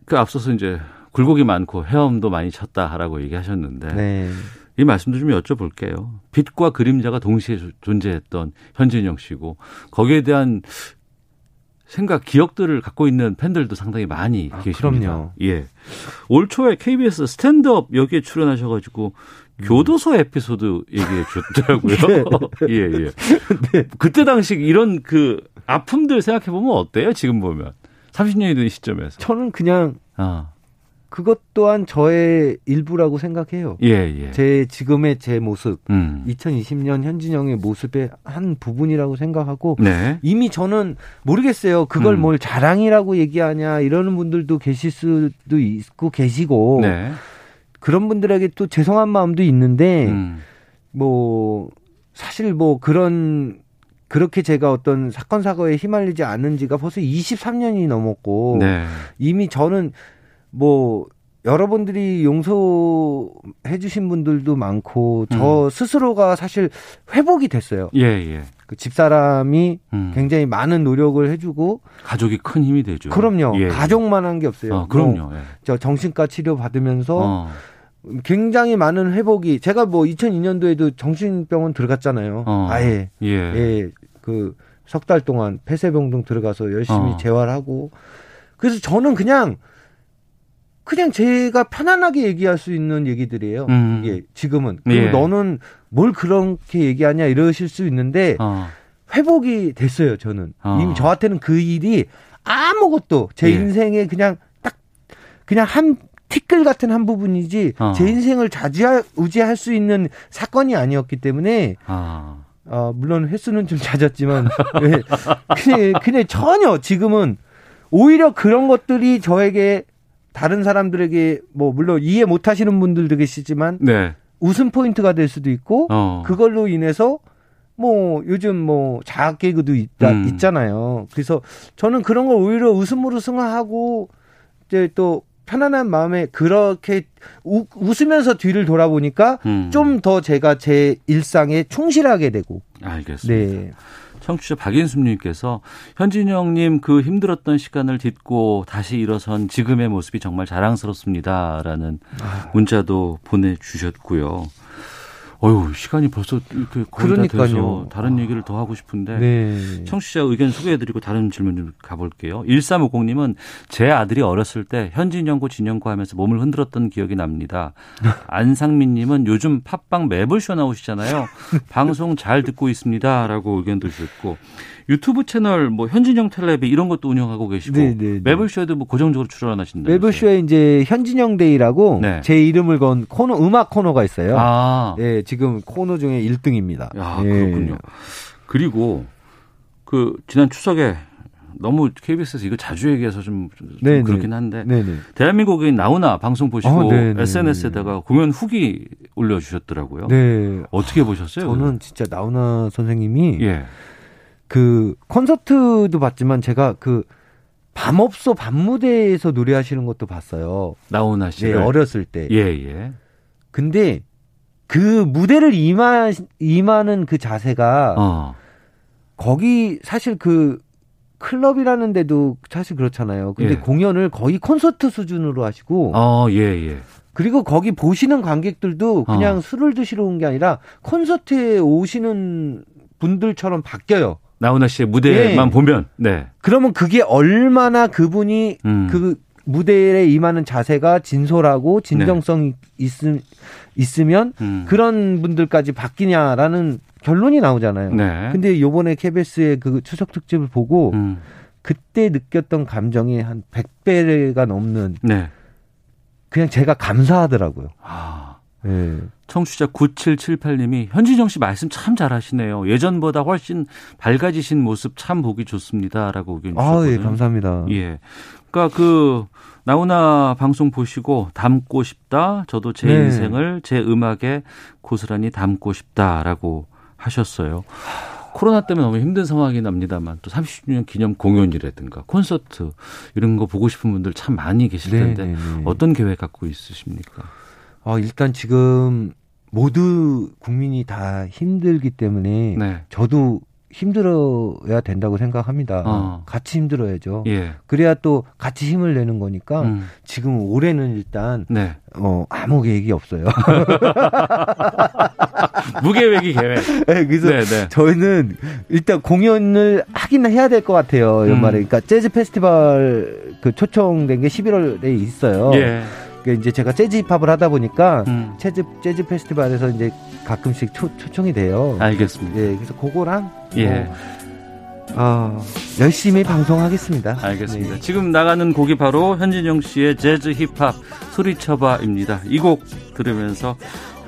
그 앞서서 이제 굴곡이 많고 헤엄도 많이 쳤다라고 얘기하셨는데 네. 이 말씀도 좀 여쭤볼게요. 빛과 그림자가 동시에 존재했던 현진영 씨고 거기에 대한 생각, 기억들을 갖고 있는 팬들도 상당히 많이 아, 계십니다.
그럼요.
예. 올 초에 KBS 스탠드업 여기에 출연하셔 가지고 음. 교도소 에피소드 얘기해 주셨더라고요. 네. 예, 예. 네. 그때 당시 이런 그 아픔들 생각해 보면 어때요? 지금 보면 30년이 된 시점에서.
저는 그냥 아. 그것 또한 저의 일부라고 생각해요.
예, 예.
제 지금의 제 모습, 음. 2020년 현진영의 모습의 한 부분이라고 생각하고 네. 이미 저는 모르겠어요. 그걸 음. 뭘 자랑이라고 얘기하냐 이러는 분들도 계실 수도 있고 계시고 네. 그런 분들에게 또 죄송한 마음도 있는데 음. 뭐 사실 뭐 그런 그렇게 제가 어떤 사건 사고에 휘말리지 않은 지가 벌써 23년이 넘었고 네. 이미 저는 뭐 여러분들이 용서해 주신 분들도 많고 저 음. 스스로가 사실 회복이 됐어요.
예, 예.
그 집사람이 음. 굉장히 많은 노력을 해주고
가족이 큰 힘이 되죠.
그럼요. 예, 예. 가족만한 게 없어요.
어, 그럼요. 예.
저 정신과 치료 받으면서 어. 굉장히 많은 회복이 제가 뭐 2002년도에도 정신병원 들어갔잖아요. 어. 아예 예. 예. 그 석 달 동안 폐쇄병동 들어가서 열심히 어. 재활하고 그래서 저는 그냥 그냥 제가 편안하게 얘기할 수 있는 얘기들이에요. 음. 이게 지금은. 그리고 예. 너는 뭘 그렇게 얘기하냐 이러실 수 있는데 어. 회복이 됐어요. 저는 어. 이미 저한테는 그 일이 아무것도 제 예. 인생에 그냥 딱 그냥 한 티끌 같은 한 부분이지 어. 제 인생을 좌지우지할 수 있는 사건이 아니었기 때문에 어. 어 물론 횟수는 좀 잦았지만 네. 그냥, 그냥 전혀 지금은 오히려 그런 것들이 저에게 다른 사람들에게 뭐 물론 이해 못 하시는 분들도 계시지만 네. 웃음 포인트가 될 수도 있고 어. 그걸로 인해서 뭐 요즘 뭐 자학 개그도 있다 음. 있잖아요. 그래서 저는 그런 걸 오히려 웃음으로 승화하고 이제 또 편안한 마음에 그렇게 우, 웃으면서 뒤를 돌아보니까 음. 좀더 제가 제 일상에 충실하게 되고.
알겠습니다. 네. 청취자 박인숙님께서 현진영님 그 힘들었던 시간을 딛고 다시 일어선 지금의 모습이 정말 자랑스럽습니다라는 아. 문자도 보내주셨고요. 어유 시간이 벌써 이렇게 거의 다 돼서 다른 얘기를 더 하고 싶은데 네. 청취자 의견 소개해드리고 다른 질문 좀 가볼게요. 1350님은 제 아들이 어렸을 때 현진영고 진영고 하면서 몸을 흔들었던 기억이 납니다. 안상민님은 요즘 팟빵 매블쇼 나오시잖아요. 방송 잘 듣고 있습니다라고 의견도 주셨고 유튜브 채널 뭐 현진영 텔레비 이런 것도 운영하고 계시고 네네 네, 네. 매블쇼에도 뭐 고정적으로 출연하신다.
매블쇼에 이제 현진영 데이라고 네. 제 이름을 건 코너 음악 코너가 있어요. 아. 네, 지금 코너 중에 1등입니다.
야, 네. 그렇군요. 그리고 그 지난 추석에 너무 KBS에서 이거 자주 얘기해서 좀, 좀 그렇긴 한데 네네. 대한민국인 나오나 방송 보시고 어, SNS에다가 공연 후기 올려주셨더라고요. 네. 어떻게 보셨어요?
저는 진짜 나오나 선생님이 예. 그 콘서트도 봤지만 제가 그 밤업소 밤무대에서 노래하시는 것도 봤어요.
나훈아 씨. 네,
어렸을 때.
예, 예.
근데 그 무대를 임하, 임하는 그 자세가 어. 거기 사실 그 클럽이라는 데도 사실 그렇잖아요. 근데 예. 공연을 거의 콘서트 수준으로 하시고.
어, 예, 예.
그리고 거기 보시는 관객들도 그냥 어. 술을 드시러 온 게 아니라 콘서트에 오시는 분들처럼 바뀌어요.
나훈아 씨의 무대만 네. 보면 네.
그러면 그게 얼마나 그분이 음. 그 무대에 임하는 자세가 진솔하고 진정성이 네. 있음 있으면 음. 그런 분들까지 바뀌냐라는 결론이 나오잖아요. 네. 근데 요번에 KBS의 그 추석 특집을 보고 음. 그때 느꼈던 감정이 한 100배가 넘는 네. 그냥 제가 감사하더라고요. 아.
네. 청취자 9778님이 현진영 씨 말씀 참 잘하시네요. 예전보다 훨씬 밝아지신 모습 참 보기 좋습니다라고 의견 주셨거든요. 아,
예, 감사합니다.
예. 그러니까 그 나훈아 방송 보시고 담고 싶다. 저도 제 네. 인생을 제 음악에 고스란히 담고 싶다라고 하셨어요. 코로나 때문에 너무 힘든 상황이 납니다만 또 30주년 기념 공연이라든가 콘서트 이런 거 보고 싶은 분들 참 많이 계실 네, 텐데 네, 네, 어떤 계획 갖고 있으십니까?
어, 일단 지금 모두 국민이 다 힘들기 때문에 네. 저도 힘들어야 된다고 생각합니다. 어. 같이 힘들어야죠. 예. 그래야 또 같이 힘을 내는 거니까 음. 지금 올해는 일단 네. 어, 아무 계획이 없어요.
무계획이 계획.
네, 그래서 네네. 네. 저희는 일단 공연을 하긴 해야 될 것 같아요. 연말에. 음. 그러니까 재즈 페스티벌 그 초청된 게 11월에 있어요. 예. 그러니까 이제 제가 재즈 힙합을 하다 보니까 음. 재즈 재즈 페스티벌에서 이제 가끔씩 초, 초청이 돼요.
알겠습니다.
예, 그래서 그거랑 예. 뭐, 어, 열심히 방송하겠습니다.
알겠습니다. 네. 지금 나가는 곡이 바로 현진영 씨의 재즈 힙합 소리쳐봐입니다. 이 곡 들으면서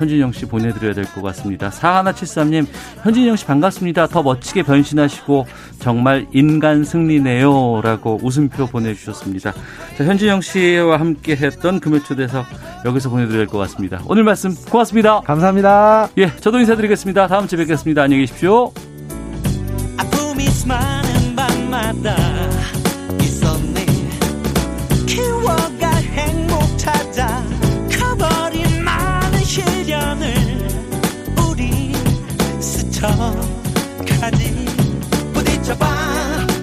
현진영 씨 보내드려야 될 것 같습니다. 4173님, 현진영 씨 반갑습니다. 더 멋지게 변신하시고 정말 인간 승리네요. 라고 웃음표 보내주셨습니다. 자, 현진영 씨와 함께 했던 금요초대석 여기서 보내드려야 될 것 같습니다. 오늘 말씀 고맙습니다.
감사합니다.
예, 저도 인사드리겠습니다. 다음 주에 뵙겠습니다. 안녕히 계십시오. 스쳐가지 부딪혀봐.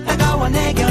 다가와 내곁